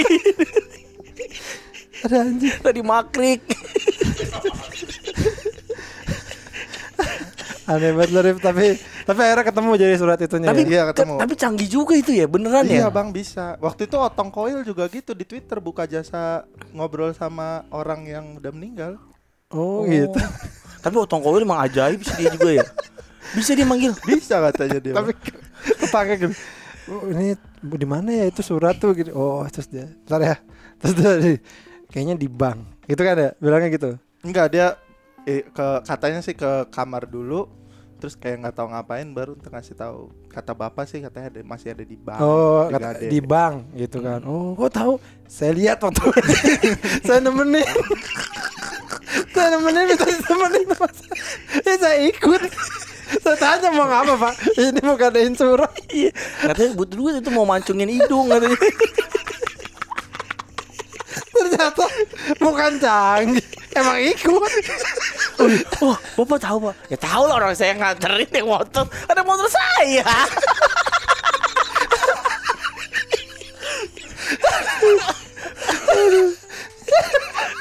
Ada anjing. tadi makrik Aneh banget Rif, tapi tapi akhirnya ketemu jadi surat itunya. tapi ya? Iya, ke- ketemu. tapi canggih juga itu ya beneran Iya ya bang bisa. Waktu itu Otong Koil juga gitu di Twitter buka jasa ngobrol sama orang yang udah meninggal. Oh, gitu. tapi Otong Koil emang ajaib sih dia juga ya bisa dia manggil Bisa katanya dia. tapi kepake gitu. Oh, ini di mana ya itu surat tuh gitu. Oh, terus dia. Bentar ya. Terus dia di- kayaknya di bank. Gitu kan ya? Bilangnya gitu. Enggak dia eh, ke katanya sih ke kamar dulu terus kayak nggak tahu ngapain baru untuk ngasih tahu kata bapak sih katanya ada, masih ada di bank Oh, di kata, di bank gitu kan. Oh, kok tahu? Saya lihat waktu saya nemenin. nemenin minta ditemenin sama saya. Ya saya ikut. Saya tanya mau apa pak? Ini mau gadain surat. iya katanya butuh duit itu mau mancungin hidung katanya Ternyata bukan canggih. Emang ikut. Oh, bapak tahu pak? Ya tahu lah orang saya nganterin yang motor. Ada motor saya.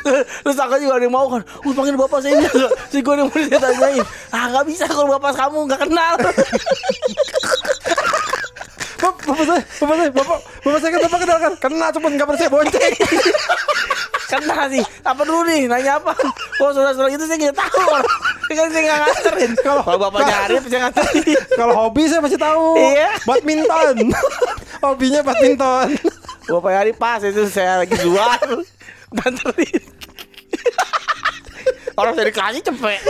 Terus aku juga ada yang mau kan Wih panggil bapak saya ini Si gue yang mau dia tanyain Ah gak bisa kalau bapak kamu gak kenal Bap- Bapak saya, bapak saya, bapak, bapak saya kan bapak kenal kan? Kena cuma nggak percaya bonceng. Kena sih Apa dulu nih Nanya apa Oh saudara-saudara itu saya gak tahu Kan saya gak nganterin Kalau- bapaknya Arif saya nganterin Kalau hobi saya masih tahu. Iya. Badminton. Hobinya badminton. Bapak hari pas itu saya lagi luar nganterin. Orang saya dikasih cepet.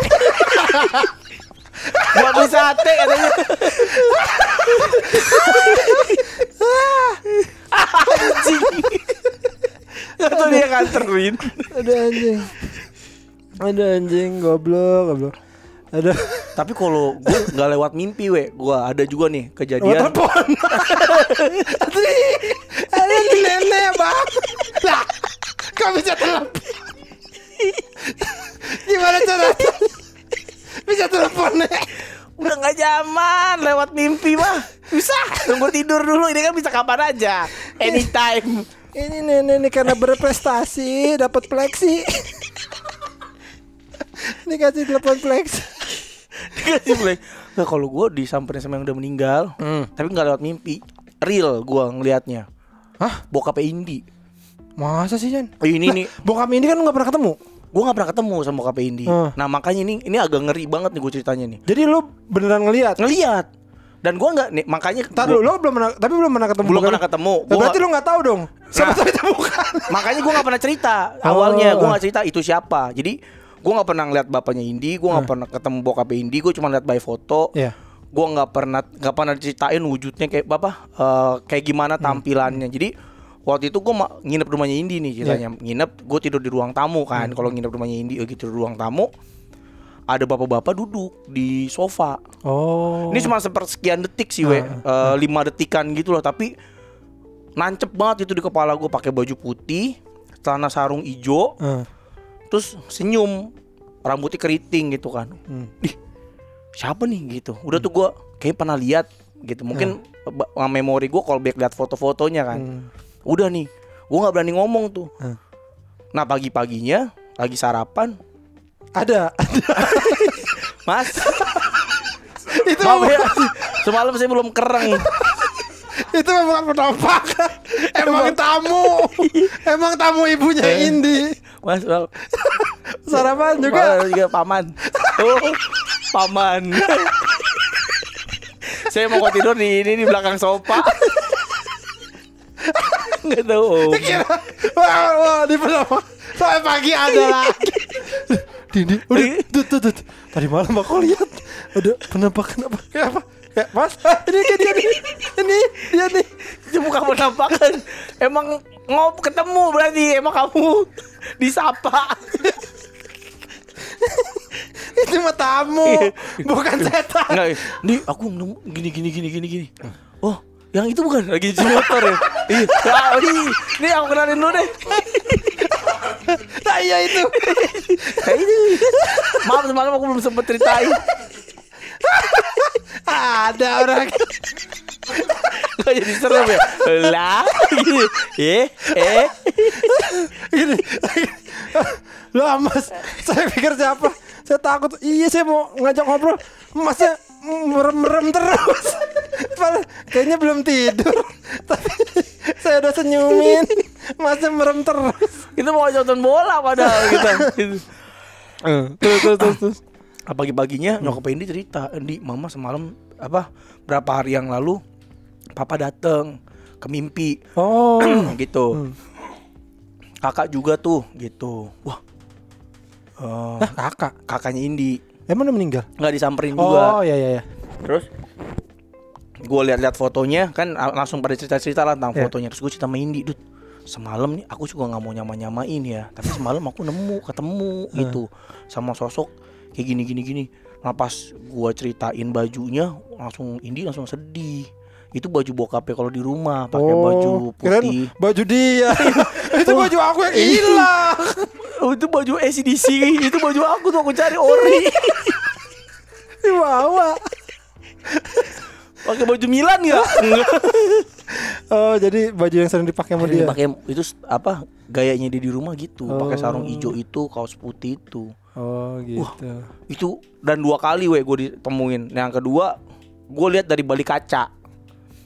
Buat beli sate katanya. Anjing. Itu dia nganterin. Ada anjing. Ada anjing goblok, goblok. Ada Tapi kalau gue nggak lewat mimpi, we, gue ada juga nih kejadian. telepon. Ada nenek bang. Lah, kok bisa telepon? Gimana cara? Bisa telepon nek? Udah nggak zaman lewat mimpi mah. Bisa. Tunggu tidur dulu. Ini kan bisa kapan aja. Anytime. Ini nenek nih karena berprestasi dapat fleksi. Ini kasih telepon flex. Dikasih blank. Nah, kalau gue disamperin sama yang udah meninggal, tapi nggak lewat mimpi. Real gue ngelihatnya. Hah? Bokapnya Indi. Masa sih Jan? Oh, ini Lah, nih, Bokap ini kan lu gak pernah ketemu. gue nggak pernah ketemu sama bokapnya Indi. Hmm. Nah makanya ini ini agak ngeri banget nih gue ceritanya nih. Jadi lu beneran ngelihat? Ngeliat. Dan gue nggak nih makanya Entar gua- lu, lu belum pernah tapi belum pernah ketemu. Belum bokap pernah ketemu. Nah, Gua berarti nggak- lu gak tahu dong. Siapa Nah. tahu itu bukan. makanya gue nggak pernah cerita awalnya gue Oh. nggak cerita itu siapa. Jadi gue nggak pernah ngeliat bapaknya Indi, gue nggak pernah ketemu bokapnya Indi, gue cuma lihat by foto. Iya. gue nggak pernah nggak pernah ceritain wujudnya kayak apa eh, kayak gimana tampilannya jadi waktu itu gue nginep di rumahnya Indi nih ceritanya. Nginep gue tidur di ruang tamu kan. Kalau nginep di rumahnya Indi eh, gitu di ruang tamu ada bapak-bapak duduk di sofa. Oh. ini cuma sepersekian detik sih we. Eh, lima detikan gitu loh tapi nancep banget itu di kepala gue pakai baju putih celana sarung hijau Eh, terus senyum. Rambutnya keriting gitu kan. Hmm. Ih, siapa nih gitu. Udah tuh gue kayak pernah lihat gitu. Mungkin ba- memori gue kalau back lihat foto-fotonya kan. Hmm. Udah nih gue nggak berani ngomong tuh Hmm. nah pagi-paginya lagi sarapan Ada. mas itu maaf ya semalam saya belum kereng itu bukan penampakan. Emang tamu. Emang tamu ibunya Indi. mas maaf. Sarapan juga. Juga paman oh paman saya mau kok tidur di ini di belakang sofa nggak tahu om Kira, wah, wah, di penampakan. Sampai pagi ada lagi. Dini, udah, tut, tut, tut. Tadi malam aku lihat ada penampakan apa? Kayak apa? Kayak mas, ini kayak dia nih, ini dia nih. bukan penampakan emang ngop ketemu berarti emang kamu disapa Itu mah tamu, bukan setan. Enggak, ini aku gini gini gini gini gini. Yang itu bukan lagi cuci motor ya? Iya. Ah, ini, ini aku kenalin dulu deh. Nah iya itu. Kayak itu. Maaf semalam aku belum sempet ceritain. Ada orang. Kok jadi serem ya? Lah, gitu. Eh, eh. Gini. Lah mas, saya pikir siapa? Saya takut. Iya saya mau ngajak ngobrol. Masnya merem-merem terus. Kayaknya belum tidur. Tapi saya udah senyumin. Masnya merem terus. Itu mau nonton bola padahal kita. Gitu. Terus terus terus. terus. Ah, Pagi-paginya nyokap Indi cerita, Indi, mama semalam apa berapa hari yang lalu papa dateng ke mimpi Oh. gitu. Kakak juga tuh gitu. Wah. Eh, Nah, kakak. kakaknya Indi Emang udah meninggal? nggak disamperin juga. Oh iya iya iya. Terus gue lihat-lihat fotonya kan langsung pada cerita-cerita lah tentang Iya. fotonya. Terus gue cerita sama Indi, Dut. Semalam nih aku juga nggak mau nyama-nyamain ya. Tapi semalam aku nemu, ketemu gitu sama sosok kayak gini gini gini. Nah pas gua ceritain bajunya langsung Indi langsung sedih. Itu baju bokapnya kalau di rumah pakai baju Oh, kirain putih. baju dia. itu baju aku yang hilang. Oh, itu baju ACDC, itu baju aku tuh aku cari ori. Di bawah. Pakai baju Milan ya? Oh, jadi baju yang sering dipakai sama dia. pakai itu apa gayanya dia di rumah gitu pakai sarung Oh. hijau itu kaos putih itu Oh, gitu. itu dan dua kali weh gue ditemuin yang kedua gue lihat dari balik kaca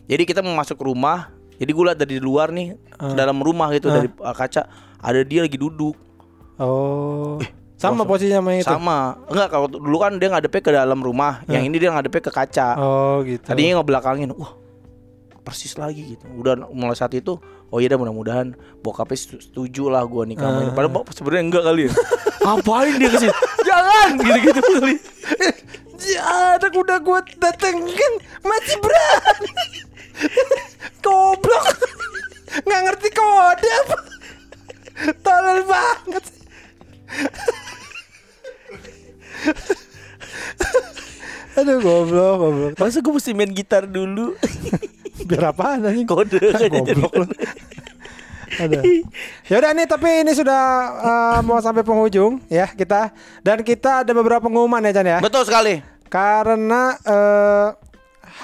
jadi kita mau masuk rumah jadi gue lihat dari luar nih ke dalam rumah gitu dari uh, kaca ada dia lagi duduk Oh. Sama posisinya sama itu. sama enggak kalau dulu kan dia ngadepnya ke dalam rumah yang ini dia ngadepnya ke kaca Oh, gitu. tadinya ngebelakangin wah persis lagi gitu udah mulai saat itu oh iya dah mudah-mudahan bokapnya setu- setuju lah gua nikah sama ini padahal sebenarnya enggak kali ya ngapain dia ke sini jangan gitu-gitu kali Ya, anak udah gue datengin masih berani. Goblok. Nggak ngerti kode apa. Tolol banget. Aduh goblok, goblok. masa gue mesti main gitar dulu Biar apaan anjing? kode Goblok lu. Ada. Ya udah nih tapi ini sudah eh, mau sampai penghujung ya kita dan kita ada beberapa pengumuman ya Chan ya. betul sekali Karena eh,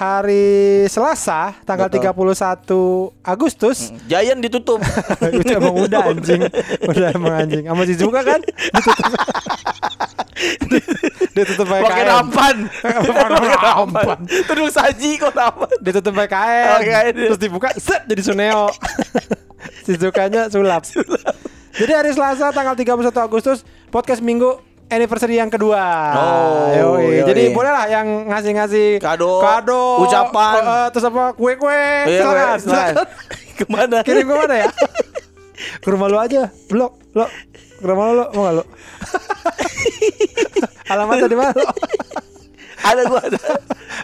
hari Selasa tanggal Betul. 31 Agustus Giant ditutup itu emang udah anjing, udah emang anjing. Sama si Zuka kan ditutup. ditutup pakai pakai kain. nampan Pakai nampan. terus saji kok nampan Ditutup. Pakai kain. Terus dibuka set jadi Suneo. si Zukanya sulap. Jadi hari Selasa tanggal 31 Agustus podcast Minggu anniversary yang kedua. Oh, Yoi. yoi. Jadi boleh lah yang ngasih-ngasih Kado, kado, ucapan. eh, terus apa kue-kue, Iya, silakan. silakan. ke mana Kirim ke mana ya? ke rumah lu aja, blok, lo. Ke rumah lu, lo. mau gak lo? Alamatnya di mana? lo? ada gua ada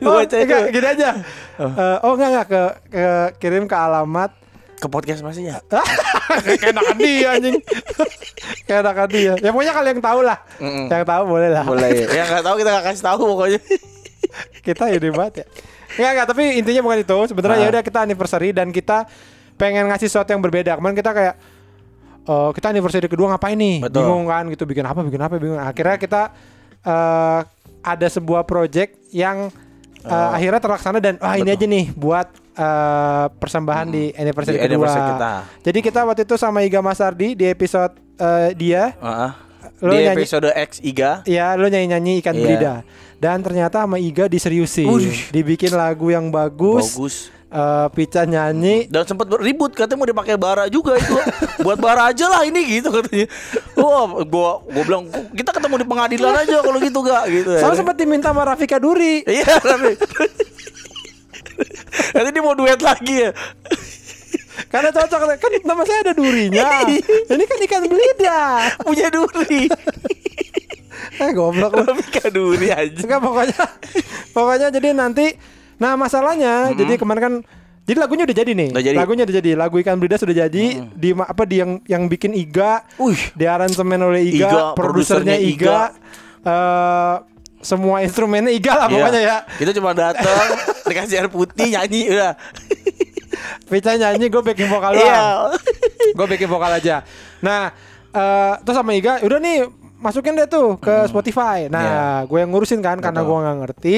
Oh, gua itu enggak, gini aja. Eh, oh enggak enggak ke, ke kirim ke alamat ke podcast masih ya? Kayak enakan dia anjing. Kayak dia Ya. Pokoknya kalian yang tahu lah. Mm-mm. Yang tahu boleh lah. Boleh. Ya nggak tahu kita nggak kasih tahu pokoknya. Kita ini banget ya. Enggak enggak tapi intinya bukan itu. Sebenarnya Ah. ya udah kita anniversary Dan kita pengen ngasih sesuatu yang berbeda. Kemarin kita kayak eh kita anniversary kedua ngapain nih? Betul. Bingung kan gitu. Bikin apa bikin apa bingung. Akhirnya kita eh Ada sebuah project yang eh, Akhirnya terlaksana dan Wah ini aja nih Buat eh, persembahan di anniversary Di kedua. anniversary kita. Jadi kita waktu itu sama Iga Masardi Di episode eh, dia. Heeh. Lo di nyanyi- episode X Iga. Ya lo nyanyi-nyanyi ikan Iya. berida Dan ternyata sama Iga diseriusin. Wih. Dibikin lagu yang bagus, bagus. Eh, Pica nyanyi. Dan sempat ribut katanya mau dipakai bara juga itu. Buat bara aja lah ini gitu katanya. Wah gua gua bilang kita ketemu di pengadilan aja kalau gitu gak gitu Soalnya sempat diminta sama Rafika Duri. Iya tapi nanti dia mau duet lagi ya Karena cocok Kan nama saya ada durinya Ini kan ikan belida punya duri Eh goblok lu Mika duri aja Enggak pokoknya Pokoknya jadi nanti Nah masalahnya Jadi kemarin kan jadi lagunya udah jadi nih. Udah jadi. Lagunya udah jadi. Lagu Ikan Belida sudah jadi. Di ma- apa di yang yang bikin Iga. Wih. Di aransemen oleh Iga, Iga, produsernya produsernya Iga. eh semua instrumennya Iga lah pokoknya ya. Kita cuma datang dikasih air putih nyanyi udah. Pica nyanyi gue backing vokal Iya. doang. gue backing vokal aja. Nah, eh, terus sama Iga udah nih masukin deh tuh ke Spotify. Nah, Iya. gue yang ngurusin kan karena Betul. gue nggak ngerti.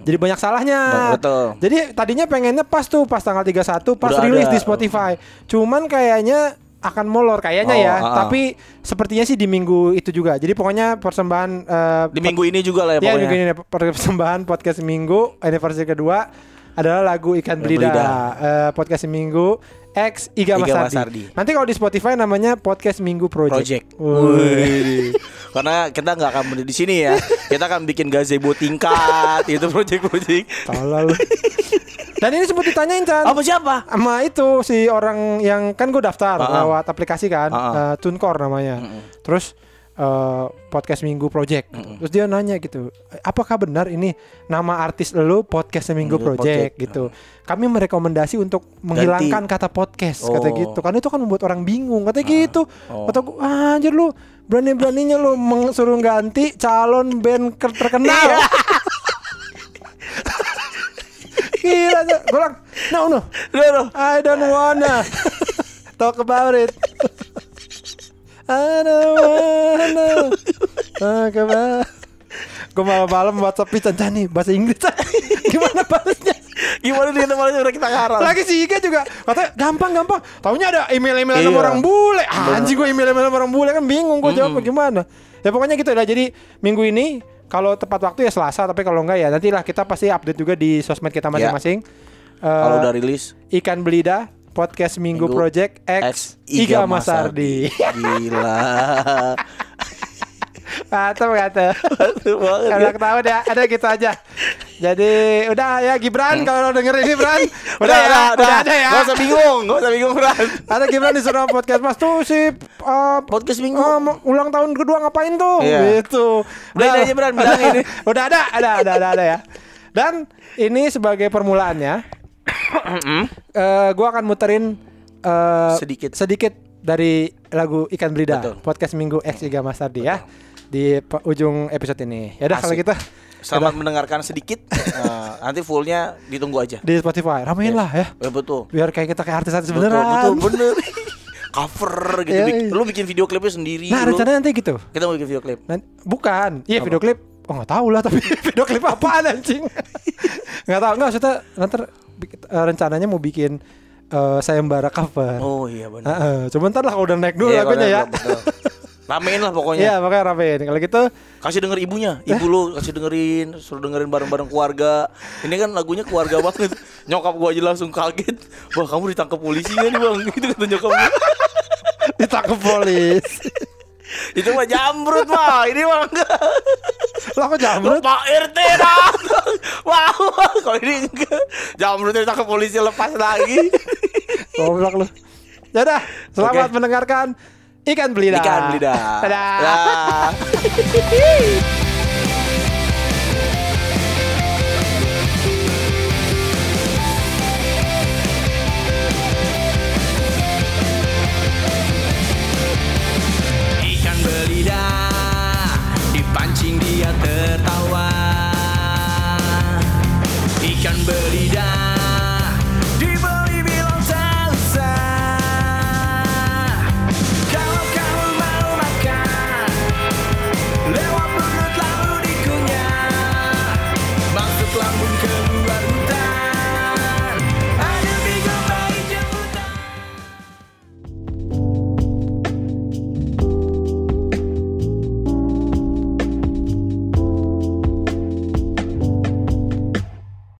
Jadi banyak salahnya. Betul. Jadi tadinya pengennya pas tuh pas tanggal 31 pas Udah rilis ada. di Spotify. Cuman kayaknya akan molor kayaknya Oh, ya. ah, ah. Tapi sepertinya sih di minggu itu juga. Jadi pokoknya persembahan eh, Di minggu ini juga lah ya Ya, pokoknya. minggu ini persembahan podcast minggu anniversary kedua adalah lagu Ikan Belida, Belida. Eh, podcast minggu X Iga, Iga. Masardi. Nanti kalau di Spotify namanya podcast Minggu Project. Project. Wih. Karena kita nggak akan berhenti di sini ya. Kita akan bikin gazebo tingkat itu project-project. Tolol. Dan ini sempat ditanyain Chan Apa siapa? sama itu si orang yang kan gue daftar Ah, ah. lewat aplikasi kan, Ah, ah. eh, Tunkor namanya. Terus eh, podcast Minggu Project. Terus dia nanya gitu, apakah benar ini nama artis lu podcast Minggu Project, Project. gitu. Kami merekomendasi untuk menghilangkan kata podcast kata Oh. gitu. Karena itu kan membuat orang bingung kata gitu. Oh. Kata gue, ah, anjir lu berani-beraninya lu suruh ganti calon band ke- terkenal. Gila tuh. Gue bilang, no no, Udah, udah. I don't wanna talk about it. I don't wanna talk about. Gue malam-malam WhatsApp Pican nih bahasa Inggris. Gimana balasnya? Gimana dia namanya udah kita ngarang. Lagi si Iga juga katanya gampang gampang. Taunya ada email-email sama Iya. orang bule. Ah, Anjing gue email-email sama orang bule kan bingung gue jawab gimana. Ya pokoknya gitu lah. Jadi minggu ini kalau tepat waktu ya Selasa, tapi kalau enggak ya nantilah kita pasti update juga di sosmed kita masing-masing. Eh, Kalau udah rilis Ikan Belida Podcast Minggu, Minggu Project X Iga Masardi. Gila. Atau kata. Betul banget. Kalau ketawa deh, ada gitu aja. Jadi udah ya Gibran kalau lo denger ini Bran, udah, Udah, ya, udah, udah. ada ya. Gak usah bingung, gak usah bingung, Fran. Ada Gibran disuruh podcast Mas tuh si uh, Podcast minggu. uh, ulang tahun kedua ngapain tuh? Iya. Gitu. Udah ini aja, Bran, bilang ini. udah ada, ada, ada, ada, ada ya. Dan ini sebagai permulaannya, eh gua akan muterin eh, Sedikit. sedikit dari lagu Ikan Belida Betul. podcast Minggu X Iga Masardi ya di ujung episode ini. Ya udah kalau gitu Selamat mendengarkan sedikit. Eh, nanti fullnya ditunggu aja. di Spotify ramein lah ya. Ya betul. Biar kayak kita kayak artis-artis beneran. betul, bener. Cover gitu. Bik- iya. Lu bikin video klipnya sendiri. Nah, lu. rencananya nanti gitu. Kita mau bikin video klip. Nan- bukan. Iya video klip. Oh nggak tahu lah tapi video klip apaan anjing. nggak tahu. Nggak maksudnya nanti eh, rencananya mau bikin eh, sayembara cover. Oh iya benar. Heeh, Cuma ntar lah kalau udah naik dulu Iya, lagunya ya. betul. Ramein lah pokoknya. Iya makanya ramein. Kalau gitu Kasih denger ibunya, ibu lu kasih dengerin, suruh dengerin bareng-bareng keluarga. Ini kan lagunya keluarga banget. Nyokap gua aja langsung kaget. Wah kamu ditangkap polisi kan bang? Gitu kata nyokap gua. ditangkap polis. Itu mah jambrut mah, ini mah enggak. Lah kok jamrut? Pak RT datang. Wow, kalau ini enggak. Jambrutnya ditangkap polisi lepas lagi. Goblok lu. Ya udah, selamat Oke. mendengarkan Ikan Belida. Ikan lidah. Dadah. Dah.